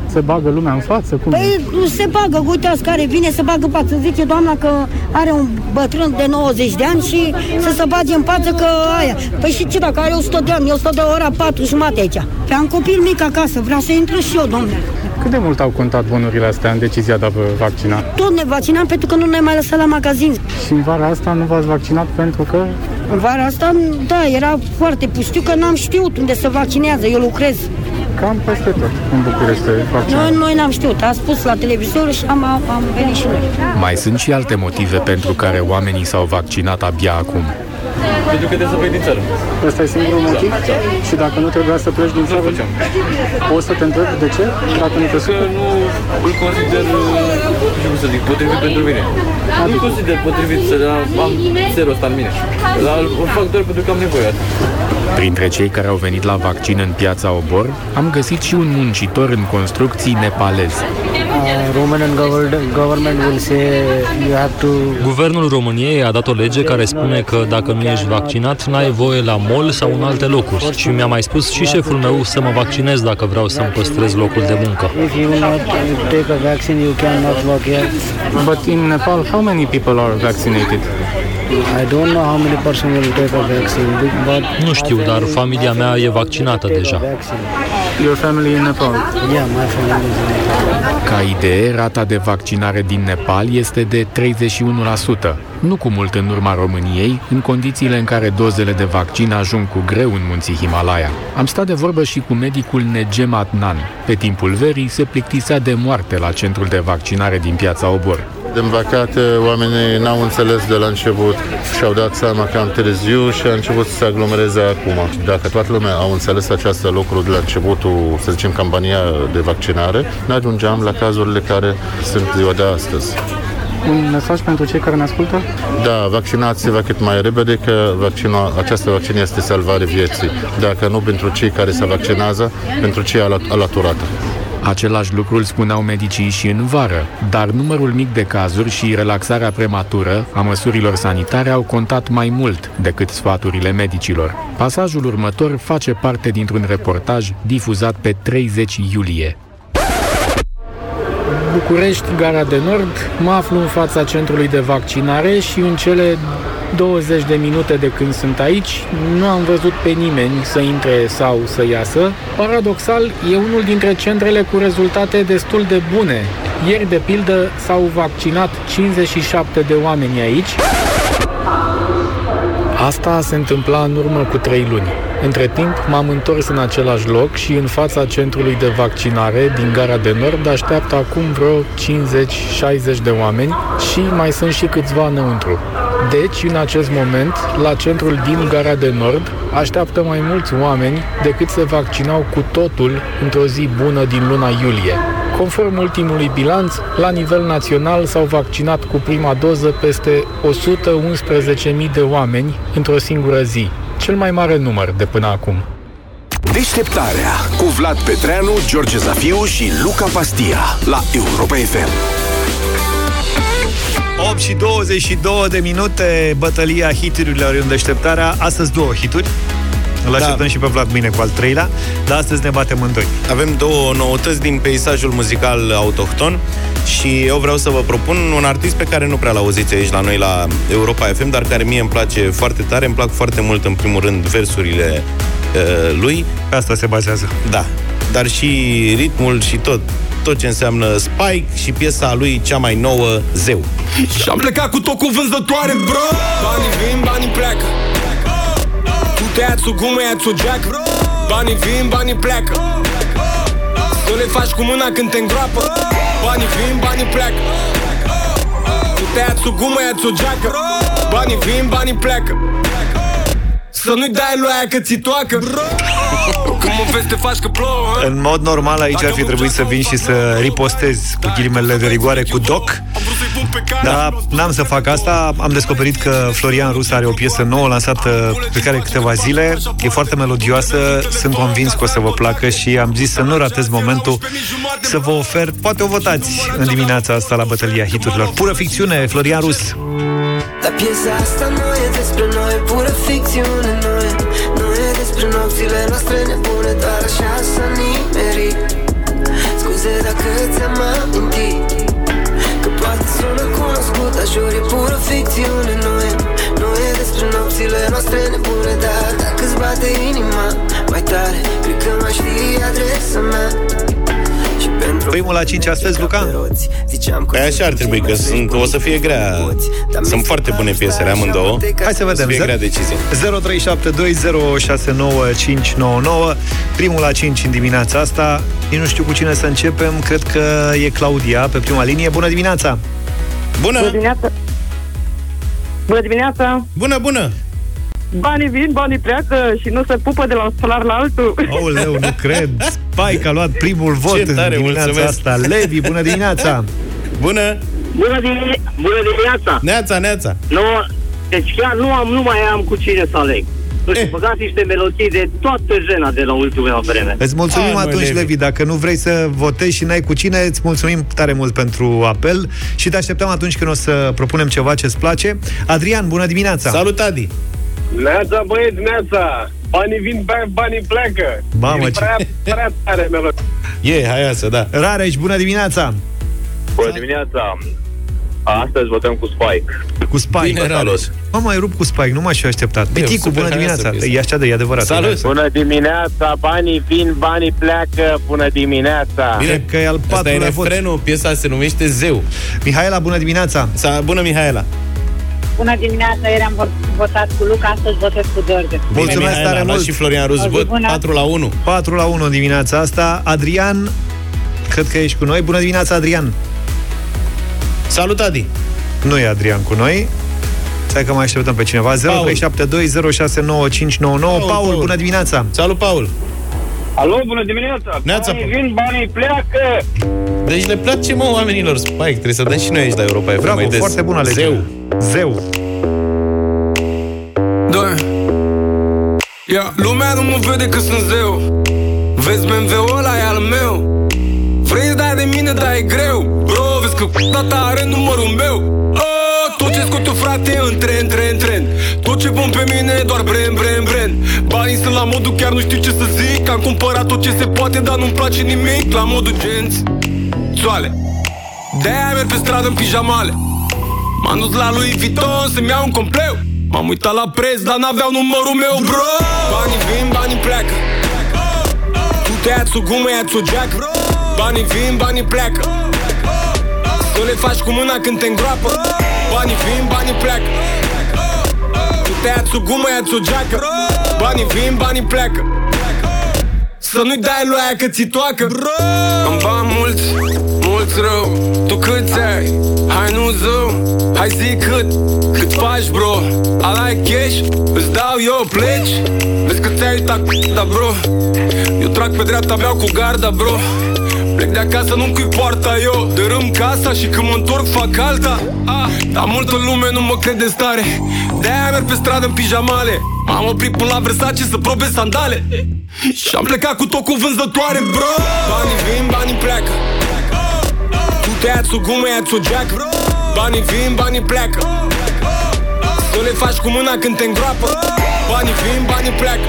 [SPEAKER 11] Se bagă lumea în față? Cum?
[SPEAKER 12] Păi nu se bagă, uitați care vine să bagă în față. Zice doamna că are un bătrân de 90 de ani și să se bage în față că aia. Păi și ce dacă are 100 de ani? Eu 100 de ora 4 jumate aici. Pe am copil mic acasă, vreau să intru și eu, domnule.
[SPEAKER 11] Cât de mult au contat bonurile astea în decizia de a vă vaccina?
[SPEAKER 12] Tot ne vaccinam pentru că nu ne mai lăsat la magazin.
[SPEAKER 11] Și în vara asta nu v-ați vaccinat pentru că...
[SPEAKER 12] În vara asta, da, era foarte pustiu că n-am știut unde să vaccinează, eu lucrez.
[SPEAKER 11] Cam peste tot în București se vaccinează.
[SPEAKER 12] Noi, noi n-am știut, a spus la televizor și am, am venit și noi.
[SPEAKER 13] Mai sunt și alte motive pentru care oamenii s-au vaccinat abia acum.
[SPEAKER 14] Pentru că trebuie să pleci din țară.
[SPEAKER 11] Ăsta e singurul motiv? Și dacă nu trebuia să pleci din țară, poți să te întreb de ce? Dacă nu te
[SPEAKER 14] Că nu îl consider, nu știu cum să zic, potrivit pentru mine. Nu consider potrivit să am serul ăsta în mine. Dar o fac doar pentru că am nevoie. atât.
[SPEAKER 13] Printre cei care au venit la vaccin în piața Obor, am găsit și un muncitor în construcții nepalez.
[SPEAKER 15] Romanian government will say you have to
[SPEAKER 16] Guvernul României a dat o lege care spune că dacă nu ești vaccinat, n-ai voie la mall sau în alte locuri. Și mi-a mai spus și șeful meu să mă vaccinez dacă vreau să-mi păstrez locul de muncă.
[SPEAKER 15] if you not take a vaccine you cannot work here.
[SPEAKER 11] But in Nepal, how many people are vaccinated?
[SPEAKER 15] I don't know how many person will take a vaccine, but
[SPEAKER 16] Nu știu, dar familia mea e vaccinată deja.
[SPEAKER 11] Your family in Nepal?
[SPEAKER 15] yeah, my family is in Nepal.
[SPEAKER 13] Ca idee, rata de vaccinare din Nepal este de 31%, nu cu mult în urma României, în condițiile în care dozele de vaccin ajung cu greu în munții Himalaya. Am stat de vorbă și cu medicul Negem Adnan. Pe timpul verii se plictisea de moarte la centrul de vaccinare din piața Obor.
[SPEAKER 17] Din păcate, oamenii n-au înțeles de la început și-au dat seama cam târziu și a început să se aglomereze acum. Dacă toată lumea au înțeles acest lucru de la începutul, să zicem, campania de vaccinare, ne ajungeam la cazurile care sunt ziua de astăzi.
[SPEAKER 11] Un mesaj pentru cei care ne ascultă?
[SPEAKER 17] Da, vaccinați-vă cât mai repede că vaccinul, această vaccin este salvare vieții. Dacă nu pentru cei care se vaccinează, pentru cei alat- alaturată.
[SPEAKER 13] Același lucru îl spuneau medicii și în vară, dar numărul mic de cazuri și relaxarea prematură a măsurilor sanitare au contat mai mult decât sfaturile medicilor. Pasajul următor face parte dintr-un reportaj difuzat pe 30 iulie. București, Gara de Nord, mă aflu în fața centrului de vaccinare și în cele 20 de minute de când sunt aici, nu am văzut pe nimeni să intre sau să iasă. Paradoxal, e unul dintre centrele cu rezultate destul de bune. Ieri, de pildă, s-au vaccinat 57 de oameni aici. Asta se întâmpla în urmă cu trei luni. Între timp, m-am întors în același loc și în fața centrului de vaccinare din Gara de Nord așteaptă acum vreo 50-60 de oameni și mai sunt și câțiva înăuntru. Deci, în acest moment, la centrul din Gara de Nord, așteaptă mai mulți oameni decât se vaccinau cu totul într-o zi bună din luna iulie. Conform ultimului bilanț, la nivel național s-au vaccinat cu prima doză peste 111.000 de oameni într-o singură zi, cel mai mare număr de până acum.
[SPEAKER 1] Deșteptarea cu Vlad Petreanu, George Zafiu și Luca Pastia la Europa FM.
[SPEAKER 2] 8 și 22 de minute, bătălia hiturilor în deșteptarea. Astăzi două hituri. Îl așteptăm da. și pe Vlad mâine cu al treilea, dar astăzi ne batem în doi.
[SPEAKER 3] Avem două noutăți din peisajul muzical autohton și eu vreau să vă propun un artist pe care nu prea l-auziți aici la noi la Europa FM, dar care mie îmi place foarte tare, îmi plac foarte mult în primul rând versurile uh, lui.
[SPEAKER 2] Pe asta se bazează.
[SPEAKER 3] Da, dar și ritmul și tot tot ce înseamnă Spike și piesa lui cea mai nouă, Zeu.
[SPEAKER 18] Și-am plecat cu tot cu vânzătoare, bro Banii vin, banii pleacă Tu te-ați o gumă, ia-ți o geacă. Banii vin, banii pleacă. Să le faci cu mâna când te îngroapă. Banii vin, banii pleacă. Tu te-ați o gumă, ia-ți o geacă. Banii vin, banii pleacă. Să nu-i dai lui aia că ți toacă Cum o vezi te faci că plouă hă?
[SPEAKER 2] În mod normal aici ar fi trebuit să vin și să ripostez cu ghilimele de rigoare cu Doc. Dar n-am să fac asta. Am descoperit că Florian Rus are o piesă nouă lansată pe care câteva zile. E foarte melodioasă Sunt convins că o să vă placă Și am zis să nu ratez momentul Să vă ofer, poate o votați În dimineața asta la bătălia hiturilor. Pură ficțiune, Florian Rus.
[SPEAKER 19] Dar piesa asta nu e despre noi Pură ficțiune nu e Nu e despre nopțile noastre nebune Doar așa să nimerit Scuze dacă ți-am amintit Că poate sună cunoscut Dar jur e pură ficțiune Nu e, nu e despre nopțile noastre nebune Dar dacă-ți bate inima mai tare Cred că mai știi adresa mea. Și pentru
[SPEAKER 2] Primul la 5 astăzi, Luca?
[SPEAKER 3] Păi așa ar trebui, că sunt, o să fie grea. Sunt foarte bune piesele amândouă.
[SPEAKER 2] Hai să vedem.
[SPEAKER 3] O să fie grea decizie.
[SPEAKER 2] 0372069599 Primul la 5 în dimineața asta Nici nu știu cu cine să începem Cred că e Claudia pe prima linie Bună dimineața!
[SPEAKER 3] Bună!
[SPEAKER 20] Bună dimineața! Bună dimineața!
[SPEAKER 3] Bună, bună!
[SPEAKER 20] Banii vin, banii pleacă și nu se pupă de la un solar la altul.
[SPEAKER 2] Aoleu, nu cred Spike a luat primul (laughs) vot
[SPEAKER 3] Ce tare,
[SPEAKER 2] în dimineața
[SPEAKER 3] mulțumesc.
[SPEAKER 2] asta Levi, bună dimineața! (laughs)
[SPEAKER 3] Bună!
[SPEAKER 6] Bună, dimine- bună dimineața!
[SPEAKER 3] Neața, neața!
[SPEAKER 6] Nu, deci chiar nu, am, nu mai am cu cine să aleg. Nu știu, băgați niște melodii de toată jena de la ultima vreme.
[SPEAKER 2] Îți mulțumim
[SPEAKER 3] Hai, mă,
[SPEAKER 2] atunci,
[SPEAKER 3] Levi.
[SPEAKER 2] Levi. Dacă nu vrei să votezi și n-ai cu cine, îți mulțumim tare mult pentru apel și te așteptăm atunci când o să propunem ceva ce-ți place. Adrian, bună dimineața!
[SPEAKER 3] Salut, Adi!
[SPEAKER 21] Neața, băieți, neața! Banii vin, ba- banii pleacă!
[SPEAKER 2] Mamă,
[SPEAKER 21] e
[SPEAKER 2] ce-
[SPEAKER 21] prea, prea tare melodie.
[SPEAKER 3] E, hai asta, da.
[SPEAKER 2] Rareș, bună dimineața!
[SPEAKER 22] Bună dimineața! Astăzi votăm cu Spike.
[SPEAKER 2] Cu Spike.
[SPEAKER 3] Bine, Rareș.
[SPEAKER 2] Mă, mai rup cu Spike, nu m-aș fi așteptat. Piticu,
[SPEAKER 3] super
[SPEAKER 2] bună
[SPEAKER 3] haioasă
[SPEAKER 2] dimineața!
[SPEAKER 3] piesă.
[SPEAKER 2] E așa de, e adevărat.
[SPEAKER 3] Salut!
[SPEAKER 2] e haioasă.
[SPEAKER 21] Bună dimineața! Banii vin, banii pleacă! Bună dimineața!
[SPEAKER 3] Bine,
[SPEAKER 2] că e al
[SPEAKER 3] Asta e
[SPEAKER 2] patrulea vot.
[SPEAKER 3] refrenul, piesa se numește Zeu.
[SPEAKER 2] Mihaela, bună dimineața!
[SPEAKER 3] Sa, bună, Mihaela!
[SPEAKER 10] Bună dimineața, ieri am vo- votat cu Luca, astăzi votez cu George.
[SPEAKER 3] Bine,
[SPEAKER 2] Mulțumesc
[SPEAKER 3] Mihaela,
[SPEAKER 2] tare
[SPEAKER 3] a luat
[SPEAKER 2] mult.
[SPEAKER 3] și Florian Rus
[SPEAKER 10] O zi
[SPEAKER 3] vot
[SPEAKER 10] bună.
[SPEAKER 3] 4 la 1.
[SPEAKER 2] 4 la 1 dimineața asta. Adrian, cred că ești cu noi. Bună dimineața, Adrian!
[SPEAKER 3] Salut, Adi!
[SPEAKER 2] Nu e Adrian cu noi. Stai că mai așteptăm pe cineva. 0372069599. Paul, Paul,
[SPEAKER 3] Paul.
[SPEAKER 2] bună dimineața!
[SPEAKER 3] Salut, Paul!
[SPEAKER 21] Alo, bună dimineața!
[SPEAKER 3] Neața,
[SPEAKER 21] Banii vin, banii pleacă!
[SPEAKER 3] Deci le place, mă, oamenilor Spike. Trebuie să dăm și noi aici la Europa FM
[SPEAKER 2] Bravo,
[SPEAKER 3] mai des.
[SPEAKER 2] foarte bună alegere.
[SPEAKER 3] Zeu.
[SPEAKER 2] Zeu.
[SPEAKER 18] Doi Ia, lumea nu mă vede că sunt zeu Vezi BMW-ul ăla e al meu Vrei să dai de mine, dar e greu Bro, vezi că data are numărul meu. Oh, Tot ce scot eu, frate, în tren, tren, tren. Tot ce pun pe mine e doar brand, brand, brand Banii sunt la modul, chiar nu știu ce să zic. Am cumpărat tot ce se poate, dar nu-mi place nimic. La modul genți. Soale. De-aia merg pe stradă în pijamale. M-am dus la Louis Vuitton să-mi iau un compleu. M-am uitat la preț, dar n-aveau numărul meu, bro. Banii vin, banii pleacă. Tu te ia o gumă, ia o jack Banii vin, banii pleacă Să le faci cu mâna când te îngroapă. Banii vin, banii pleacă. Tu te ia o gumă, ia o jack Banii vin, banii pleacă. Să nu-i dai lui aia că ți toacă. Am bani mulți, mulți rău. Tu câți ai? Hai nu zău. Hai zi cât, cât faci bro. Ala e cash, îți dau eu pleci. Vezi că ți-ai uitat da bro. Eu trag pe dreapta, beau cu garda bro Plec de acasă, nu cui poarta eu. Dărâm casa și când mă întorc fac alta. Ah, Dar multă lume nu mă crede stare. De-aia merg pe stradă în pijamale. M-am oprit până la Versace să probe sandale. Și am plecat cu tot cu vânzătoare, bro. Banii vin, banii pleacă. Tu te ia o gumă, ia o jack Banii vin, banii pleacă. Să le faci cu mâna când te îngroapă. Banii vin, banii pleacă.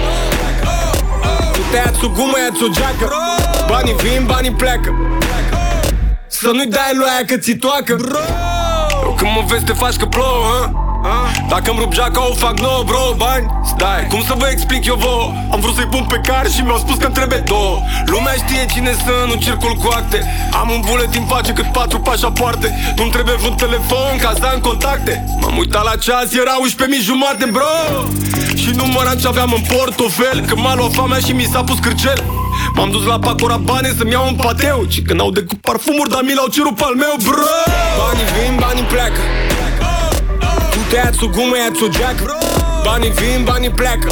[SPEAKER 18] Tu te ia o gumă, ia o jack Banii vin, banii pleacă. Să nu-i dai lui aia că ți toacă. Eu când mă vezi te faci că plouă, hă? Ah, Dacă îmi rup jaca o fac nouă, bro, bani. Stai, cum să vă explic eu vouă? Am vrut să-i pun pe car și mi-au spus că îmi trebuie două. Lumea știe cine sunt, nu circul cu acte. Am un buletin face cât patru pașapoarte Nu-mi trebuie vreun telefon ca să am contacte. M-am uitat la ceas, era 11.000 jumate, bro. Și număram ce aveam în portofel Că m-a luat foamea și mi s-a pus cârcel M-am dus la Pacora bani să-mi iau un pateu. Și când au decât parfumuri, dar mi l-au cerut pe al meu, bro! Banii vin, banii pleacă. Tu te ia o gumă, ia o jack Banii vin, banii pleacă.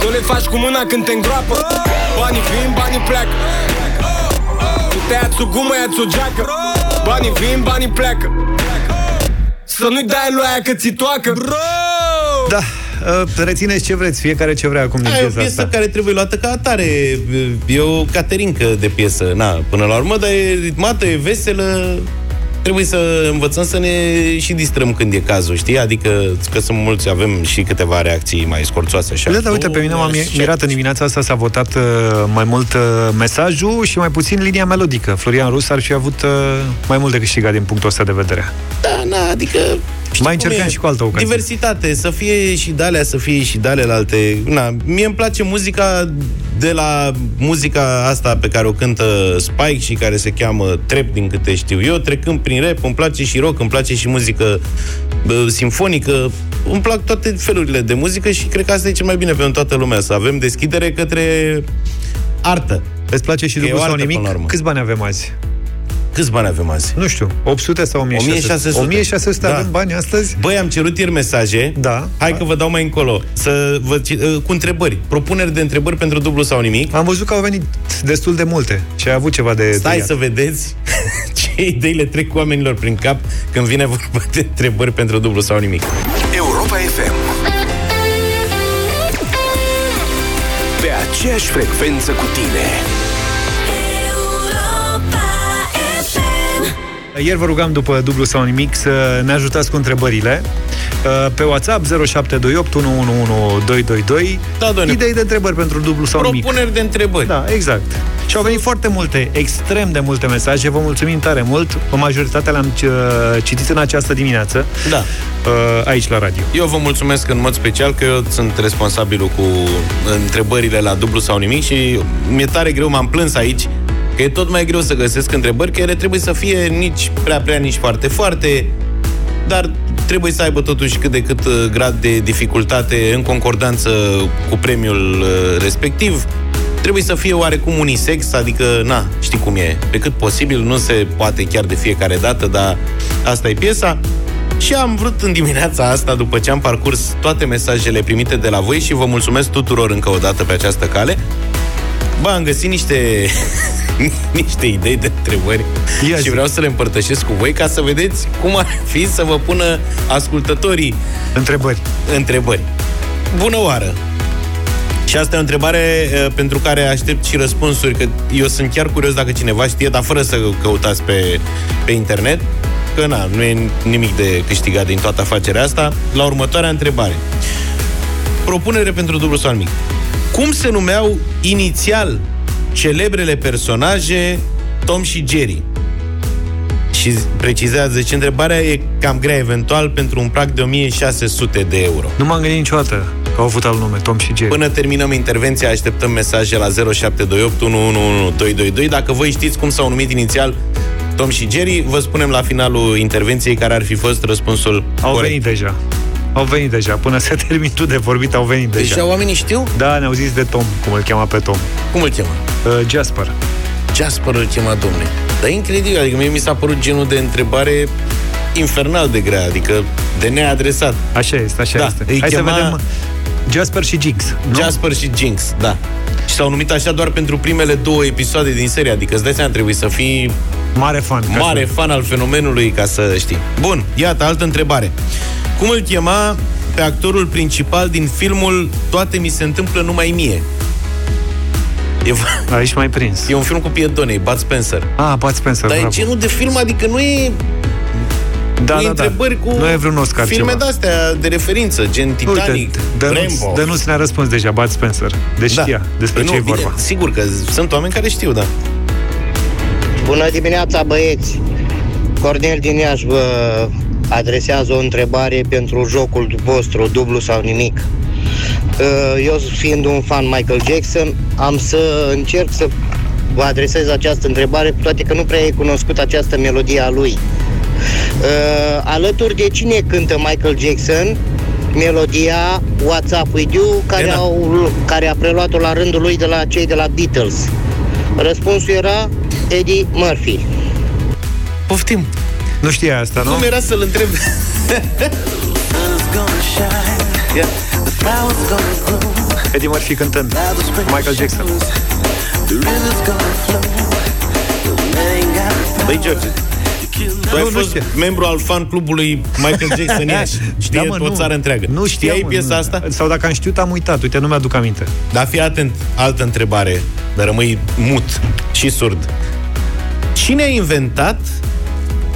[SPEAKER 18] Să le faci cu mâna când te îngroapă. Banii vin, banii pleacă. Tu te iați o gumă, iați o geacă. Banii vin, banii pleacă. Să nu-i dai lui aia că ți toacă.
[SPEAKER 2] Da, uh, rețineți ce vreți, fiecare ce vrea acum din
[SPEAKER 3] Aia e o
[SPEAKER 2] piesa
[SPEAKER 3] piesă
[SPEAKER 2] asta.
[SPEAKER 3] care trebuie luată ca atare. E o caterincă de piesă, na, până la urmă, dar e ritmată, e veselă. Trebuie să învățăm să ne și distrăm când e cazul, știi? Adică că sunt mulți, avem și câteva reacții mai scorțoase așa.
[SPEAKER 2] Da, da, uite, pe mine m-am
[SPEAKER 3] Așa.
[SPEAKER 2] mirat în dimineața asta, s-a votat uh, mai mult uh, mesajul și mai puțin linia melodică. Florian Rus ar fi avut uh, mai mult de câștigat din punctul ăsta de vedere.
[SPEAKER 3] Da, na, adică... știi
[SPEAKER 2] Mai
[SPEAKER 3] cum
[SPEAKER 2] încercăm
[SPEAKER 3] e?
[SPEAKER 2] și cu altă ocazie.
[SPEAKER 3] Diversitate, să fie și de alea, să fie și de alte. Na, mie îmi place muzica de la muzica asta pe care o cântă Spike și care se cheamă trap, din câte știu eu, trecând prin rap, îmi place și rock, îmi place și muzică bă, simfonică, îmi plac toate felurile de muzică și cred că asta e cel mai bine pentru toată lumea, să avem deschidere către artă.
[SPEAKER 2] Îți place și
[SPEAKER 3] Că e
[SPEAKER 2] dublu
[SPEAKER 3] o
[SPEAKER 2] sau
[SPEAKER 3] artă,
[SPEAKER 2] nimic?
[SPEAKER 3] până la urmă.
[SPEAKER 2] Câți bani avem azi?
[SPEAKER 3] Câți bani avem azi?
[SPEAKER 2] Nu știu, 800 sau 1600?
[SPEAKER 3] 1600.
[SPEAKER 2] 1600
[SPEAKER 3] Da.
[SPEAKER 2] avem bani astăzi?
[SPEAKER 3] Băi, am cerut ieri mesaje.
[SPEAKER 2] Da.
[SPEAKER 3] Hai că vă dau mai încolo. Să vă, ci- uh, cu întrebări. Propuneri de întrebări pentru dublu sau nimic.
[SPEAKER 2] Am văzut că au venit destul de multe și ai avut ceva de
[SPEAKER 3] Stai
[SPEAKER 2] tăiat.
[SPEAKER 3] să vedeți (laughs) ce idei le trec oamenilor prin cap când vine vorba de întrebări pentru dublu sau nimic.
[SPEAKER 1] Europa FM. Pe aceeași frecvență cu tine.
[SPEAKER 2] Ieri vă rugam după dublu sau nimic să ne ajutați cu întrebările. Uh, Pe WhatsApp 0728 111222
[SPEAKER 3] Da, doamne.
[SPEAKER 2] Idei de întrebări pentru dublu sau nimic.
[SPEAKER 3] Propuneri de întrebări.
[SPEAKER 2] Da, exact. Și au venit foarte multe, extrem de multe mesaje. Vă mulțumim tare mult. O majoritatea le-am uh, citit în această dimineață.
[SPEAKER 3] Da.
[SPEAKER 2] uh, Aici la radio.
[SPEAKER 3] Eu vă mulțumesc în mod special că eu sunt responsabilul cu întrebările la dublu sau nimic și mi-e tare greu, m-am plâns aici că e tot mai greu să găsesc întrebări, că ele trebuie să fie nici prea prea, nici foarte foarte, dar trebuie să aibă totuși cât de cât uh, grad de dificultate în concordanță cu premiul uh, respectiv. Trebuie să fie oarecum unisex, adică, na, știi cum e, pe cât posibil, nu se poate chiar de fiecare dată, dar asta e piesa. Și am vrut în dimineața asta, după ce am parcurs toate mesajele primite de la voi și vă mulțumesc tuturor încă o dată pe această cale, Bă, am găsit niște, (laughs) (laughs) niște idei de întrebări
[SPEAKER 2] Ia
[SPEAKER 3] și
[SPEAKER 2] zi.
[SPEAKER 3] vreau să le împărtășesc cu voi ca să vedeți cum ar fi să vă pună ascultătorii
[SPEAKER 2] Întrebări.
[SPEAKER 3] întrebări. Bună oară! Și asta e o întrebare uh, pentru care aștept și răspunsuri, că eu sunt chiar curios dacă cineva știe, dar fără să căutați pe, pe internet, că na, nu e nimic de câștigat din toată afacerea asta. La următoarea întrebare. Propunere pentru dublu sau nimic. Cum se numeau inițial celebrele personaje Tom și Jerry? Și precizează, deci întrebarea e cam grea eventual pentru un prag de 1600 de euro.
[SPEAKER 2] Nu m-am gândit niciodată că au avut al nume, Tom și Jerry.
[SPEAKER 3] Până terminăm intervenția, așteptăm mesaje la 0728 111222. Dacă voi știți cum s-au numit inițial Tom și Jerry, vă spunem la finalul intervenției care ar fi fost răspunsul
[SPEAKER 2] Au
[SPEAKER 3] corect.
[SPEAKER 2] venit deja. Au venit deja. Până să termin tu de vorbit, au venit deja.
[SPEAKER 3] Deja oamenii știu?
[SPEAKER 2] Da, ne-au zis de Tom, cum îl cheamă pe Tom.
[SPEAKER 3] Cum îl cheamă?
[SPEAKER 2] Uh, Jasper.
[SPEAKER 3] Jasper îl chema domne. Dar e incredibil, adică mie mi s-a părut genul de întrebare infernal de grea, adică de neadresat.
[SPEAKER 2] Așa este, așa
[SPEAKER 3] Da,
[SPEAKER 2] este.
[SPEAKER 3] îi
[SPEAKER 2] Hai
[SPEAKER 3] chema-
[SPEAKER 2] să vedem Jasper și Jinx. Nu?
[SPEAKER 3] Jasper și Jinx, da. Și s-au numit așa doar pentru primele două episoade din serie, adică îți dai seama, trebuie să fii
[SPEAKER 2] Mare fan. ca
[SPEAKER 3] mare
[SPEAKER 2] să-
[SPEAKER 3] fan al fenomenului ca să știi. Bun, iată, altă întrebare. Cum îl chema pe actorul principal din filmul Toate mi se întâmplă numai mie? E,
[SPEAKER 2] Aici mai prins.
[SPEAKER 3] e un film cu Piedonei, Bud Spencer.
[SPEAKER 2] Ah, Bud Spencer,
[SPEAKER 3] Dar e
[SPEAKER 2] bravo.
[SPEAKER 3] genul de film, adică nu e
[SPEAKER 2] Da,
[SPEAKER 3] cu
[SPEAKER 2] da, da.
[SPEAKER 3] întrebări cu
[SPEAKER 2] Nu e vreun Oscar
[SPEAKER 3] filme
[SPEAKER 2] ceva.
[SPEAKER 3] de-astea de referință, gen Titanic,
[SPEAKER 2] Uite, Dănuț,
[SPEAKER 3] Rambo.
[SPEAKER 2] Dănuț ne-a răspuns deja, Bud Spencer. Deci
[SPEAKER 3] Da.
[SPEAKER 2] știa despre
[SPEAKER 3] Păi
[SPEAKER 2] ce e
[SPEAKER 3] nu, bine,
[SPEAKER 2] vorba.
[SPEAKER 3] Sigur că sunt oameni care știu, da.
[SPEAKER 23] Bună dimineața, băieți! Cornel din Iași vă adresează o întrebare pentru jocul vostru, dublu sau nimic. Uh, Eu, fiind un fan Michael Jackson, am să încerc să vă adresez această întrebare, cu toate că nu prea e cunoscut această melodie a lui. Uh, Alături de cine cântă Michael Jackson melodia WhatsApp With You, care,
[SPEAKER 3] Lena.
[SPEAKER 23] au, care a preluat-o la rândul lui de la cei de la Beatles? Răspunsul era Eddie Murphy.
[SPEAKER 3] Poftim.
[SPEAKER 2] Nu știa asta, nu?
[SPEAKER 3] Cum era să-l întreb? (laughs) Ia.
[SPEAKER 19] Flowers gonna bloom.
[SPEAKER 2] Eddie Murphy cântând. Michael Jackson.
[SPEAKER 19] The river's gonna flow. The man got
[SPEAKER 3] Băi, George, tu ai fost membru al fan clubului Michael (laughs) Jackson Iași. Știe
[SPEAKER 2] Da, mă,
[SPEAKER 3] o
[SPEAKER 2] nu.
[SPEAKER 3] țară întreagă.
[SPEAKER 2] Nu
[SPEAKER 3] Știai
[SPEAKER 2] știam,
[SPEAKER 3] piesa
[SPEAKER 2] nu.
[SPEAKER 3] asta?
[SPEAKER 2] Sau dacă am știut, am uitat. Uite, nu mi-aduc aminte.
[SPEAKER 3] Dar fii atent, altă întrebare, dar rămâi mut și surd. Cine a inventat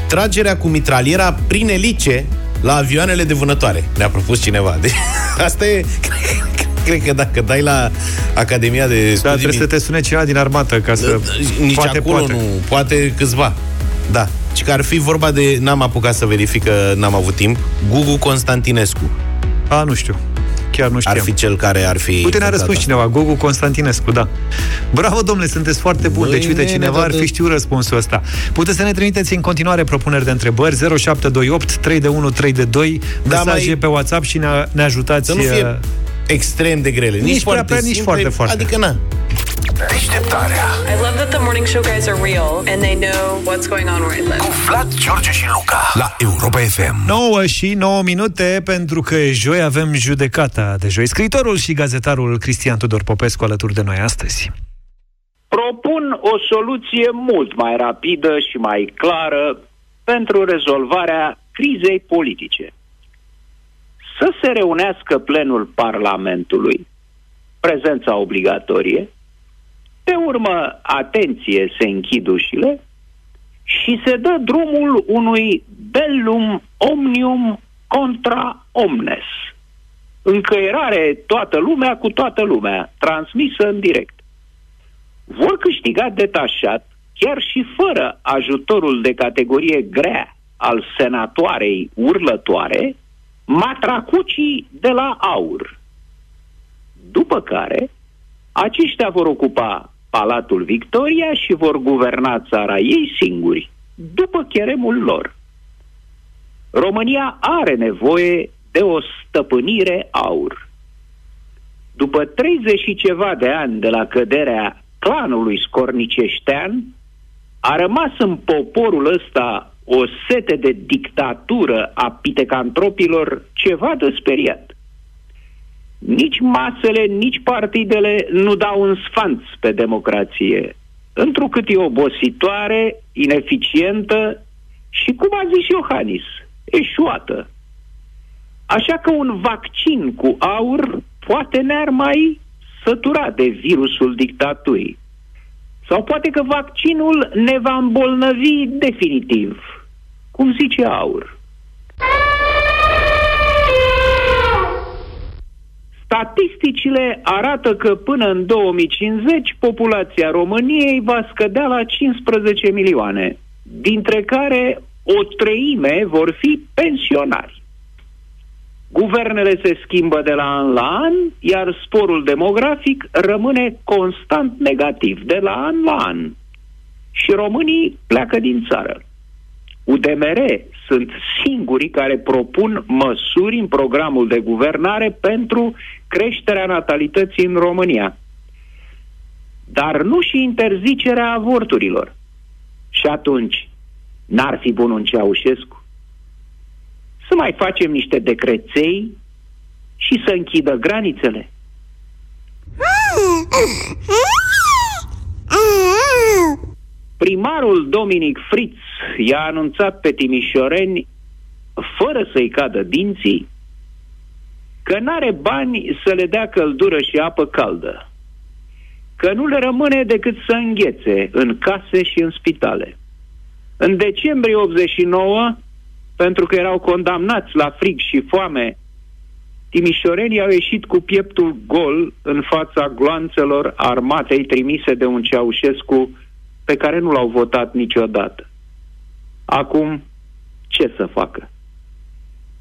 [SPEAKER 3] tragerea cu mitraliera prin elice la avioanele de vânătoare? Ne-a propus cineva. Deci, (laughs) asta e... (laughs) Cred că dacă dai la Academia de Studii...
[SPEAKER 2] Da, trebuie să te sune cineva din armată ca să...
[SPEAKER 3] Nici
[SPEAKER 2] poate,
[SPEAKER 3] acolo
[SPEAKER 2] poate.
[SPEAKER 3] nu, poate câțiva. Da. Și că ar fi vorba de... N-am apucat să verific că n-am avut timp. Gugu Constantinescu.
[SPEAKER 2] A, nu știu. Chiar nu știam.
[SPEAKER 3] Ar fi cel care ar fi...
[SPEAKER 2] Uite, ne-a
[SPEAKER 3] inventat
[SPEAKER 2] răspuns
[SPEAKER 3] asta.
[SPEAKER 2] cineva, Gogu Constantinescu, da. Bravo, domnule, sunteți foarte bun. Deci, uite,
[SPEAKER 3] Mâine
[SPEAKER 2] cineva
[SPEAKER 3] ne
[SPEAKER 2] ar
[SPEAKER 3] dă-
[SPEAKER 2] fi știut răspunsul ăsta. Puteți să ne trimiteți în continuare propuneri de întrebări 0728 3 de 1 3 de 2
[SPEAKER 3] Da,
[SPEAKER 2] mesaje
[SPEAKER 3] mai-
[SPEAKER 2] pe WhatsApp și ne, ne ajutați
[SPEAKER 3] Să nu fie
[SPEAKER 2] uh,
[SPEAKER 3] extrem de grele.
[SPEAKER 2] Nici prea prea, nici
[SPEAKER 3] simple,
[SPEAKER 2] foarte, foarte.
[SPEAKER 3] Adică, na.
[SPEAKER 1] Deșteptarea
[SPEAKER 4] I love that the morning show guys are real and they know what's going on where I live.
[SPEAKER 1] cu Vlad, George și Luca la Europa FM.
[SPEAKER 2] 9 și 9 minute, pentru că joi avem judecata de joi. Scriitorul și gazetarul Cristian Tudor Popescu alături de noi astăzi.
[SPEAKER 24] propun o soluție mult mai rapidă și mai clară pentru rezolvarea crizei politice. Să se reunească plenul Parlamentului, prezența obligatorie, pe urmă, atenție, se închid ușile și se dă drumul unui bellum omnium contra omnes. Încăierare toată lumea cu toată lumea, transmisă în direct vor câștiga detașat, chiar și fără ajutorul de categorie grea al senatoarei urlătoare, matracucii de la aur. După care, aceștia vor ocupa Palatul Victoria și vor guverna țara ei singuri, după cheremul lor. România are nevoie de o stăpânire aur. După 30 și ceva de ani de la căderea clanului scorniceștean, a rămas în poporul ăsta o sete de dictatură a pitecantropilor ceva de speriat. Nici masele, nici partidele nu dau un sfanț pe democrație, întrucât e obositoare, ineficientă și, cum a zis Iohannis, eșuată. Așa că un vaccin cu aur poate ne-ar mai sătura de virusul dictaturii. Sau poate că vaccinul ne va îmbolnăvi definitiv, cum zice aur. Statisticile arată că până în 2050 populația României va scădea la 15 milioane, dintre care o treime vor fi pensionari. Guvernele se schimbă de la an la an, iar sporul demografic rămâne constant negativ, de la an la an. Și românii pleacă din țară. UDMR sunt singurii care propun măsuri în programul de guvernare pentru creșterea natalității în România. Dar nu și interzicerea avorturilor. Și atunci, n-ar fi bun un Ceaușescu? Să mai facem niște decreței și să închidă granițele. (laughs) Primarul Dominic Fritz i-a anunțat pe timișoreni, fără să-i cadă dinții, că n-are bani să le dea căldură și apă caldă, că nu le rămâne decât să înghețe în case și în spitale. În decembrie 89, pentru că erau condamnați la frig și foame, timișorenii au ieșit cu pieptul gol în fața gloanțelor armatei trimise de un Ceaușescu pe care nu l-au votat niciodată. Acum, ce să facă?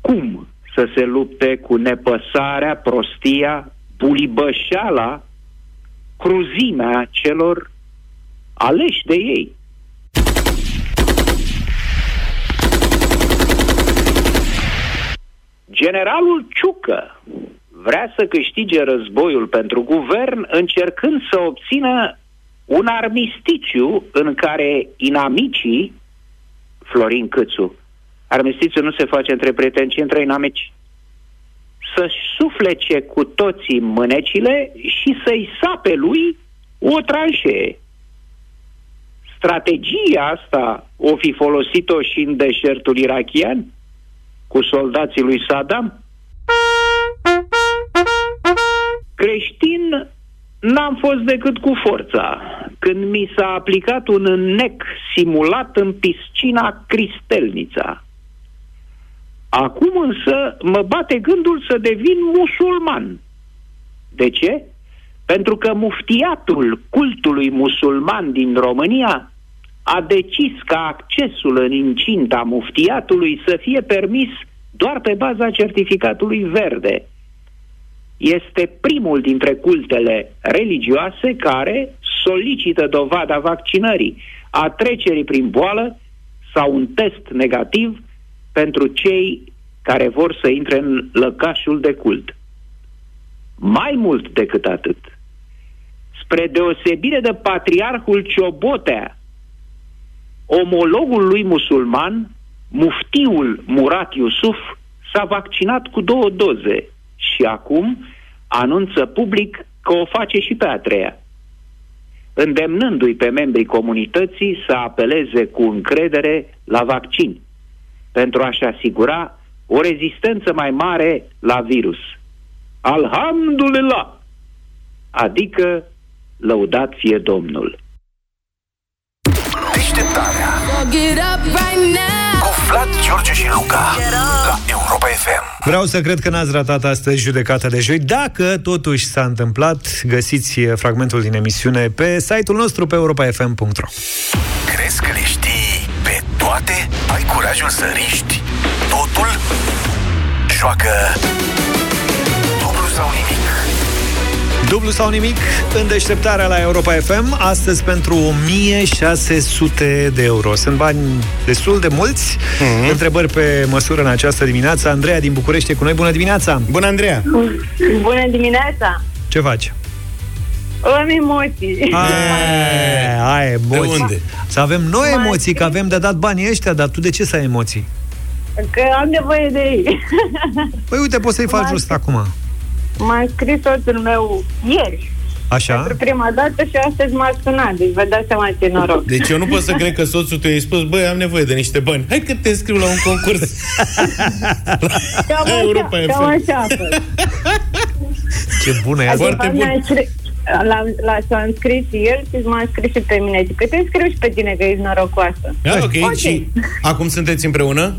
[SPEAKER 24] Cum să se lupte cu nepăsarea, prostia, bulibășeala, cruzimea celor aleși de ei? Generalul Ciucă vrea să câștige războiul pentru guvern încercând să obțină un armisticiu în care inamicii, Florin Câțu, armisticiu nu se face între prieteni, ci între inamici, să-și suflece cu toții mânecile și să-i sape lui o tranșee. Strategia asta o fi folosit-o și în deșertul irachian cu soldații lui Saddam? Creștin n-am fost decât cu forța când mi s-a aplicat un nec simulat în piscina Cristelnița. Acum însă mă bate gândul să devin musulman. De ce? Pentru că muftiatul cultului musulman din România a decis ca accesul în incinta muftiatului să fie permis doar pe baza certificatului verde. Este primul dintre cultele religioase care solicită dovada vaccinării, a trecerii prin boală sau un test negativ pentru cei care vor să intre în lăcașul de cult. Mai mult decât atât, spre deosebire de patriarhul Ciobotea, omologul lui musulman, muftiul Murat Iusuf, s-a vaccinat cu două doze și acum anunță public că o face și pe a treia îndemnându-i pe membrii comunității să apeleze cu încredere la vaccin pentru a-și asigura o rezistență mai mare la virus. Alhamdulillah! Adică lăudat fie Domnul.
[SPEAKER 1] Deșteptarea Cu Vlad, George și Luca La Europa FM
[SPEAKER 2] Vreau să cred că n-ați ratat astăzi judecata de joi. Dacă totuși s-a întâmplat, găsiți fragmentul din emisiune pe site-ul nostru pe europafm.ro
[SPEAKER 1] Crezi că le știi pe toate? Ai curajul să riști totul? Joacă dublu sau nimic
[SPEAKER 2] Dublu sau nimic în deșteptarea la Europa FM, astăzi pentru 1600 de euro. Sunt bani destul de mulți. Mm-hmm. Întrebări pe măsură în această dimineață. Andreea din București e cu noi. Bună dimineața!
[SPEAKER 3] Bună, Andreea!
[SPEAKER 20] Bună dimineața!
[SPEAKER 2] Ce faci?
[SPEAKER 20] Am emoții.
[SPEAKER 2] Ai, ai emoții.
[SPEAKER 3] De unde?
[SPEAKER 2] Să avem noi emoții, că avem de dat banii ăștia, dar tu de ce să ai emoții?
[SPEAKER 20] Că am nevoie de ei.
[SPEAKER 2] Păi uite, poți să-i faci
[SPEAKER 20] M-a-
[SPEAKER 2] just acum.
[SPEAKER 20] M-a scris soțul meu ieri.
[SPEAKER 2] Așa?
[SPEAKER 20] Pentru prima dată și astăzi m-a sunat. Deci vă dați seama ce noroc.
[SPEAKER 3] Deci eu nu pot să cred că soțul tău i-a spus, băi, am nevoie de niște bani. Hai că te înscriu la un concurs. (laughs)
[SPEAKER 20] Cam
[SPEAKER 3] Europa
[SPEAKER 20] așa,
[SPEAKER 3] FM.
[SPEAKER 20] cam așa a fost. (laughs)
[SPEAKER 2] Ce bună e
[SPEAKER 20] Adică
[SPEAKER 2] asta.
[SPEAKER 20] mi-a scris- La, la s-a înscris și el și m-a înscris și pe mine. Zic că te înscriu și pe tine, că ești norocoasă.
[SPEAKER 3] Da, ok.
[SPEAKER 20] Ok.
[SPEAKER 3] Și acum sunteți împreună?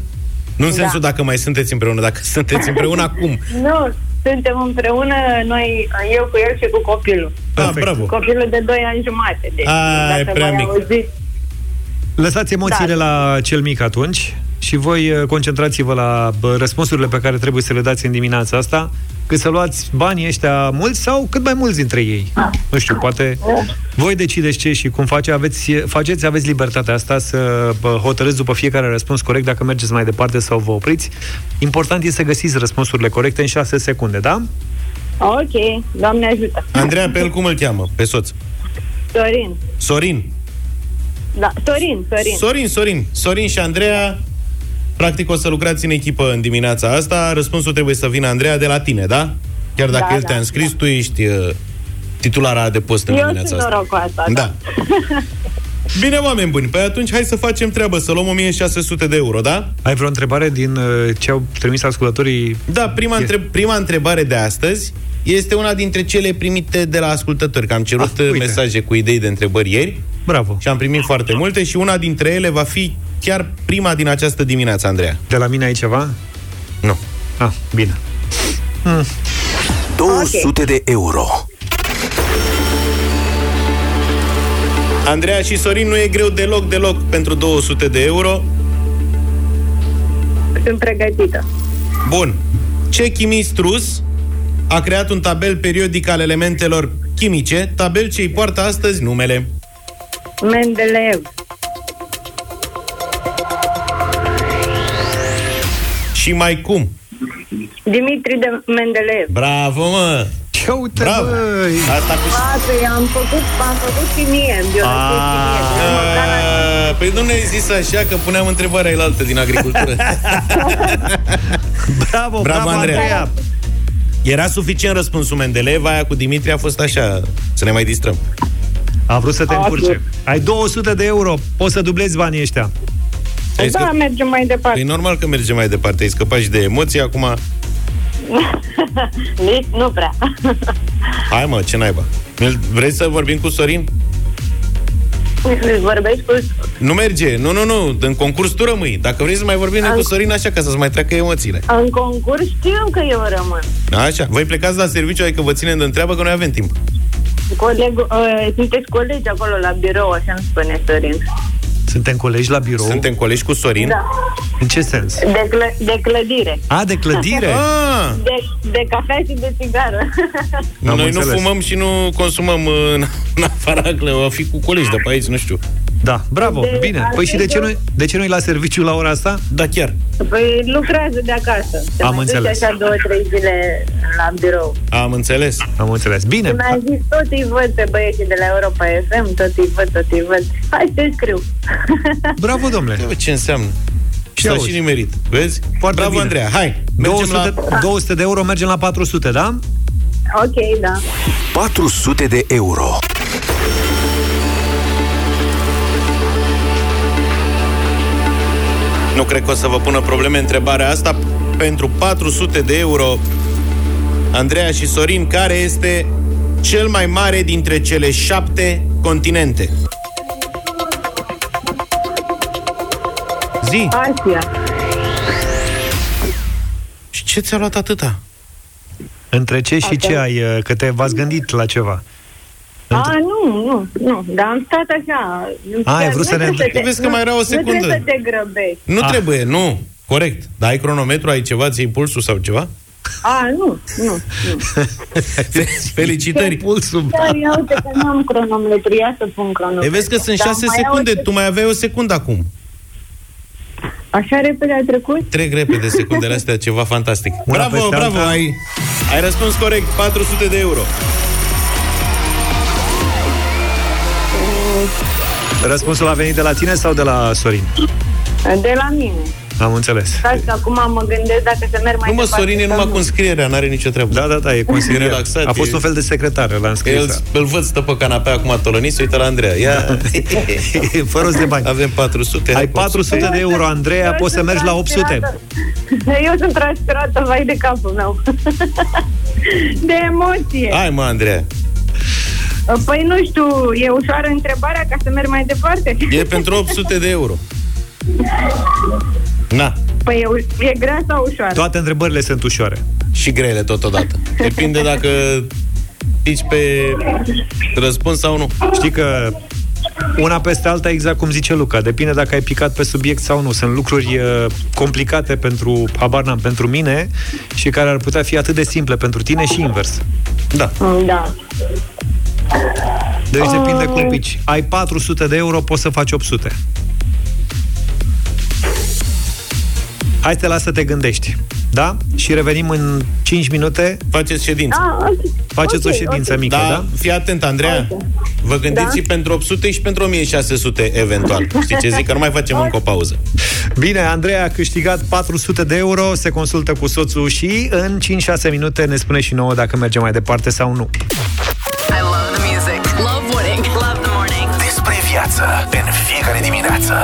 [SPEAKER 3] Nu în
[SPEAKER 20] Da.
[SPEAKER 3] sensul dacă mai sunteți împreună, dacă sunteți împreună acum.
[SPEAKER 20] Nu, suntem împreună, noi, eu cu el și cu copilul.
[SPEAKER 3] Ah, bravo.
[SPEAKER 20] Copilul de 2 ani jumate. Deci,
[SPEAKER 2] Ah, e
[SPEAKER 20] dacă
[SPEAKER 2] prea
[SPEAKER 20] v-ai
[SPEAKER 2] mic.
[SPEAKER 20] Auzit,
[SPEAKER 2] Lăsați emoțiile
[SPEAKER 20] Da.
[SPEAKER 2] la cel mic atunci și voi uh, concentrați-vă la bă, răspunsurile pe care trebuie să le dați în dimineața asta, cât să luați banii ăștia mulți sau cât mai mulți dintre ei. Nu știu, poate voi decideți ce și cum face, aveți, faceți, aveți libertatea asta să bă, hotărâți după fiecare răspuns corect dacă mergeți mai departe sau vă opriți. Important e să găsiți răspunsurile corecte în 6 secunde, da?
[SPEAKER 20] ok, Doamne ajută.
[SPEAKER 3] Andreea, pe el cum îl cheamă? Pe soț.
[SPEAKER 20] Sorin.
[SPEAKER 3] Sorin.
[SPEAKER 20] Da, Sorin, Sorin.
[SPEAKER 3] Sorin, Sorin. Sorin și Andreea, practic o să lucrați în echipă în dimineața asta. Răspunsul trebuie să vină, Andreea, de la tine, da? Chiar dacă
[SPEAKER 20] Da,
[SPEAKER 3] el
[SPEAKER 20] da,
[SPEAKER 3] te-a înscris, tu ești uh, titulara de post în
[SPEAKER 20] Eu
[SPEAKER 3] dimineața
[SPEAKER 20] sunt
[SPEAKER 3] asta.
[SPEAKER 20] norocoasă, da.
[SPEAKER 3] Da. Bine, oameni buni, păi atunci hai să facem treabă, să luăm 1600 de euro, da?
[SPEAKER 2] Ai vreo întrebare din uh, ce au trimis ascultătorii?
[SPEAKER 3] Da, prima, între... prima întrebare de astăzi este una dintre cele primite de la ascultători, că am cerut ah, mesaje cu idei de întrebări ieri.
[SPEAKER 2] Bravo.
[SPEAKER 3] Și am primit foarte multe și una dintre ele va fi chiar prima din această dimineață, Andreea.
[SPEAKER 2] De la mine ai ceva?
[SPEAKER 3] Nu.
[SPEAKER 2] Ah, bine.
[SPEAKER 1] 200 de euro
[SPEAKER 3] Andreea și Sorin, nu e greu deloc, deloc pentru 200 de euro.
[SPEAKER 20] Sunt pregătită.
[SPEAKER 3] Bun. Ce chimist rus a creat un tabel periodic al elementelor chimice, tabel ce îi poartă astăzi numele?
[SPEAKER 20] Mendeleev.
[SPEAKER 3] Și mai cum?
[SPEAKER 20] Dimitri de Mendeleev.
[SPEAKER 3] Bravo, mă!
[SPEAKER 2] Ce uite,
[SPEAKER 3] Bravo!
[SPEAKER 2] băi!
[SPEAKER 3] Asta cu...
[SPEAKER 20] Poate, am făcut, am făcut chimie, în biologie chimie. Deci măcar
[SPEAKER 3] A, Păi nu ne-ai zis așa că puneam întrebarea elaltă din agricultură. (laughs)
[SPEAKER 2] Bravo,
[SPEAKER 3] Bravo, Andreea. Era suficient răspunsul Mendeleev, aia cu Dimitri a fost așa, să ne mai distrăm.
[SPEAKER 2] A vrut să te încurce. Ai 200 de euro, poți să dublezi banii ăștia.
[SPEAKER 3] Ai
[SPEAKER 20] Da, mergem mai departe.
[SPEAKER 3] E normal că merge mai departe, ai scăpat și de emoții, acum... (laughs)
[SPEAKER 20] Nici nu prea. (laughs)
[SPEAKER 3] Hai mă, ce naiba. Vrei să vorbim cu Sorin?
[SPEAKER 20] Vorbești cu...
[SPEAKER 3] Nu merge, nu, nu, nu, în concurs tu rămâi. Dacă vrei să mai vorbim
[SPEAKER 20] În-
[SPEAKER 3] cu Sorin, așa, ca să-ți mai treacă emoțiile.
[SPEAKER 20] În concurs știu că eu rămân.
[SPEAKER 3] Așa, voi plecați la serviciu, adică vă ținem de întreabă că noi avem timp.
[SPEAKER 20] Coleg, uh, sunteți colegi acolo la birou, așa îmi spune Sorin.
[SPEAKER 2] Suntem colegi la birou?
[SPEAKER 3] Suntem colegi cu Sorin?
[SPEAKER 20] Da.
[SPEAKER 2] În ce sens?
[SPEAKER 20] De, clă- de clădire.
[SPEAKER 2] A, de clădire? (laughs)
[SPEAKER 3] Ah!
[SPEAKER 20] De, de cafea și de țigară.
[SPEAKER 3] Noi nu
[SPEAKER 2] înțeles.
[SPEAKER 3] fumăm și nu consumăm în, în afara că o fi cu colegi de pe aici, nu știu.
[SPEAKER 2] Da, bravo,
[SPEAKER 20] De-
[SPEAKER 2] bine. Păi și de ce, nu, de ce nu-i la serviciu la ora asta?
[SPEAKER 3] Da, chiar.
[SPEAKER 20] Păi lucrează de acasă. Se
[SPEAKER 2] Am
[SPEAKER 20] mai duce
[SPEAKER 2] înțeles.
[SPEAKER 20] așa două, trei zile la birou.
[SPEAKER 3] Am înțeles.
[SPEAKER 2] Am înțeles. Bine.
[SPEAKER 20] Și mi-a zis, tot îi văd pe băieții de la Europa FM, tot îi văd, tot îi văd. Hai să scriu. (laughs)
[SPEAKER 2] Bravo, domnule.
[SPEAKER 3] Uite ce înseamnă. Și s-a
[SPEAKER 2] auzi.
[SPEAKER 3] și nimerit. Vezi?
[SPEAKER 2] Foarte
[SPEAKER 3] Bravo,
[SPEAKER 2] bine.
[SPEAKER 3] Andreea. Hai, mergem
[SPEAKER 2] 200,
[SPEAKER 3] la...
[SPEAKER 2] 200 de euro, mergem la 400, da?
[SPEAKER 20] Ok, da.
[SPEAKER 1] 400 de euro.
[SPEAKER 3] Nu cred că o să vă pună probleme întrebarea asta. Pentru 400 de euro, Andreea și Sorin, care este cel mai mare dintre cele șapte continente? Zi!
[SPEAKER 20] Asia.
[SPEAKER 3] Și ce ți-a luat atâta?
[SPEAKER 2] Între ce și ce
[SPEAKER 20] Ok.
[SPEAKER 2] ai, uh, că te v-ați gândit la ceva?
[SPEAKER 20] A, nu, nu, nu, dar am stat așa.
[SPEAKER 2] A, ai vrut
[SPEAKER 20] Nu
[SPEAKER 2] să ne-
[SPEAKER 20] trebuie te-
[SPEAKER 3] Vezi că mai era o
[SPEAKER 20] Nu
[SPEAKER 3] secundă.
[SPEAKER 20] trebuie să te grăbești.
[SPEAKER 3] Nu
[SPEAKER 2] Ah.
[SPEAKER 3] trebuie, nu. Corect. Dar ai cronometru, ai ceva, ți pulsul sau ceva?
[SPEAKER 20] A, nu, nu, nu. (laughs)
[SPEAKER 3] Felicitări.
[SPEAKER 2] Pulsul.
[SPEAKER 20] Dar ia uite că nu am cronometru, ia să pun cronometru.
[SPEAKER 3] E, vezi că sunt
[SPEAKER 20] Dar
[SPEAKER 3] 6
[SPEAKER 20] mai
[SPEAKER 3] secunde,
[SPEAKER 20] au-
[SPEAKER 3] tu mai aveai o secundă acum.
[SPEAKER 20] Așa repede a trecut?
[SPEAKER 3] Trec repede secundele astea, ceva fantastic.
[SPEAKER 2] Una
[SPEAKER 3] bravo,
[SPEAKER 2] peste
[SPEAKER 3] bravo,
[SPEAKER 2] alta.
[SPEAKER 3] ai, ai răspuns corect, 400 de euro.
[SPEAKER 2] Răspunsul a venit de la tine sau de la Sorin?
[SPEAKER 20] De la mine.
[SPEAKER 2] Am înțeles.
[SPEAKER 20] Ca să acum mă gândesc dacă să merg mai
[SPEAKER 3] Nu mă,
[SPEAKER 20] departe
[SPEAKER 3] Sorin e
[SPEAKER 20] sau
[SPEAKER 3] numai
[SPEAKER 20] nu.
[SPEAKER 3] cu înscrierea, n-are nicio treabă.
[SPEAKER 2] Da, da, da, e consilier.
[SPEAKER 3] relaxat,
[SPEAKER 2] A fost
[SPEAKER 3] e-
[SPEAKER 2] un fel de secretar, l-a înscris.
[SPEAKER 3] El, îl văd stă pe canapea acum tolănit, se uită la Andreea. Ia. (laughs)
[SPEAKER 2] Fără rost de bani.
[SPEAKER 3] Avem 400.
[SPEAKER 2] Ai 400 de euro, Andreea, poți să mergi la 800. (laughs)
[SPEAKER 20] Eu sunt transpirată, vai de capul meu. (laughs) de emoție.
[SPEAKER 3] Hai mă, Andreea.
[SPEAKER 20] Păi nu știu, e ușoară întrebarea ca să merg mai departe?
[SPEAKER 3] E pentru 800 de euro. (laughs) Na.
[SPEAKER 20] Păi e, u- e grea sau ușoară?
[SPEAKER 2] Toate întrebările sunt ușoare.
[SPEAKER 3] Și grele totodată. Depinde dacă pici pe răspuns sau nu.
[SPEAKER 2] Știi că una peste alta, exact cum zice Luca, depinde dacă ai picat pe subiect sau nu. Sunt lucruri uh, complicate pentru, habar n-am, pentru mine și care ar putea fi atât de simple pentru tine și invers.
[SPEAKER 3] Da.
[SPEAKER 20] Da.
[SPEAKER 2] Deci depinde cum pici. Ai 400 de euro, poți să faci 800. Hai să te las să te gândești. Da? Și revenim în 5 minute.
[SPEAKER 3] Faceți ședință.
[SPEAKER 20] Ah, ok.
[SPEAKER 2] Faceți
[SPEAKER 20] Ok,
[SPEAKER 2] o ședință
[SPEAKER 20] ok.
[SPEAKER 2] mică,
[SPEAKER 3] Da,
[SPEAKER 2] da?
[SPEAKER 3] fii atent, Andreea. Vă gândiți
[SPEAKER 20] Da.
[SPEAKER 3] și pentru 800 și pentru 1600, eventual. Știi ce zic? Că nu mai facem încă o pauză.
[SPEAKER 2] Bine, Andreea a câștigat 400 de euro, se consultă cu soțul și în 5-6 minute ne spune și nouă dacă merge mai departe sau nu.
[SPEAKER 1] Despre viață în fiecare dimineață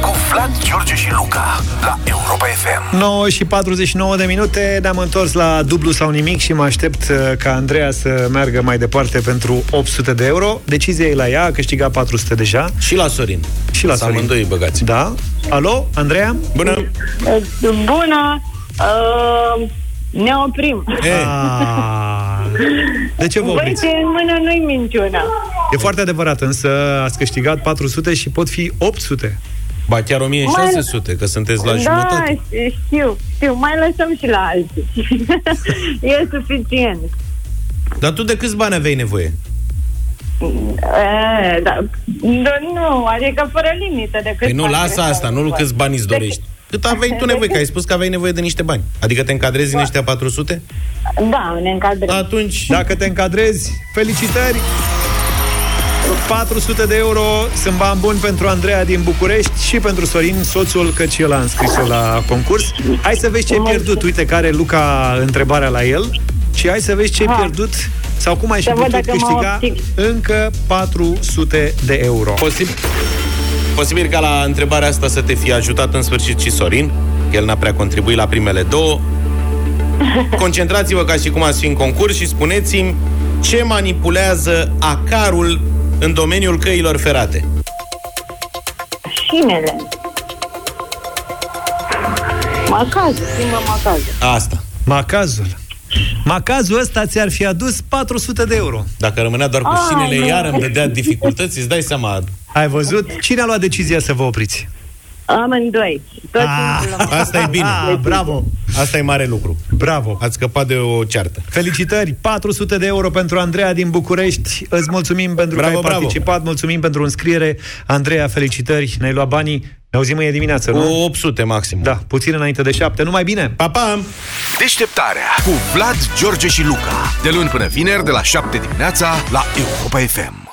[SPEAKER 1] cu Vlad, George și Luca la Europa FM.
[SPEAKER 2] 9 și 49 de minute, ne-am întors la dublu sau nimic și mă aștept uh, ca Andreea să meargă mai departe pentru 800 de euro. Decizia e la ea, a câștigat 400 deja.
[SPEAKER 3] Și la Sorin.
[SPEAKER 2] Și la
[SPEAKER 3] Să
[SPEAKER 2] Sorin.
[SPEAKER 3] amândoi băgați.
[SPEAKER 2] Da? Alo, Andreea?
[SPEAKER 3] Bună!
[SPEAKER 20] Bună! Uh, ne oprim.
[SPEAKER 2] Ah, de ce vă
[SPEAKER 20] Băi,
[SPEAKER 2] opriți?
[SPEAKER 20] ce în mână nu-i minciuna.
[SPEAKER 2] E foarte adevărat, însă ați câștigat 400 și pot fi 800.
[SPEAKER 3] Ba chiar 1600, că sunteți la
[SPEAKER 20] da,
[SPEAKER 3] jumătate.
[SPEAKER 20] știu, știu. Mai lăsăm și la alții. (laughs) e suficient.
[SPEAKER 3] Dar tu de câți bani aveai nevoie?
[SPEAKER 20] E, da, da, nu, adică fără limită de cât
[SPEAKER 3] Păi nu,
[SPEAKER 20] bani
[SPEAKER 3] lasă
[SPEAKER 20] trebuie
[SPEAKER 3] asta,
[SPEAKER 20] să
[SPEAKER 3] nu
[SPEAKER 20] ai.
[SPEAKER 3] câți bani îți dorești. Cât aveai tu nevoie? Că ai spus că aveai nevoie de niște bani. Adică te încadrezi în ăștia 400?
[SPEAKER 20] Da, ne încadrăm.
[SPEAKER 3] Atunci...
[SPEAKER 2] Dacă te încadrezi, felicitări! 400 de euro sunt bani buni pentru Andreea din București și pentru Sorin, soțul, căci el a înscris-o la concurs. Hai să vezi ce ai pierdut. Uite care Luca întrebarea la el. ci hai să vezi ce ai
[SPEAKER 20] Ah.
[SPEAKER 2] pierdut sau cum ai și
[SPEAKER 20] Să văd
[SPEAKER 2] putut
[SPEAKER 20] dacă mă
[SPEAKER 2] câștiga
[SPEAKER 20] optic.
[SPEAKER 2] încă 400 de euro.
[SPEAKER 3] Posibil, posibil ca la întrebarea asta să te fie ajutat în sfârșit și Sorin. El n-a prea contribuit la primele două. (laughs) Concentrați-vă ca și cum ați fi în concurs și spuneți-mi ce manipulează acarul în domeniul căilor ferate.
[SPEAKER 20] Șinele. Macazul, schimbă macazul.
[SPEAKER 3] Asta.
[SPEAKER 2] Macazul. Macazul ăsta ți-ar fi adus 400 de euro.
[SPEAKER 3] Dacă rămânea doar cu
[SPEAKER 20] Ai,
[SPEAKER 3] șinele,
[SPEAKER 20] nu.
[SPEAKER 3] iar îmi dădea dificultăți, îți dai seama.
[SPEAKER 2] Ai văzut? Cine a luat decizia să vă opriți?
[SPEAKER 20] Amândoi. Tot
[SPEAKER 2] Ah,
[SPEAKER 20] timpul.
[SPEAKER 3] Asta e bine.
[SPEAKER 2] Ah, bravo!
[SPEAKER 3] Asta e mare lucru.
[SPEAKER 2] Bravo!
[SPEAKER 3] Ați scăpat de o ceartă.
[SPEAKER 2] Felicitări! 400 de euro pentru Andreea din București. Îți mulțumim pentru
[SPEAKER 3] Bravo,
[SPEAKER 2] că ai
[SPEAKER 3] bravo.
[SPEAKER 2] participat. Mulțumim pentru înscriere. Andreea, felicitări! Ne-ai luat banii. Ne auzim mâine dimineață,
[SPEAKER 3] Cu
[SPEAKER 2] nu?
[SPEAKER 3] 800 maxim.
[SPEAKER 2] Da, puțin înainte de șapte. Numai bine!
[SPEAKER 3] Pa, pa!
[SPEAKER 1] Deșteptarea cu Vlad, George și Luca. De luni până vineri, de la 7 dimineața, la Europa FM.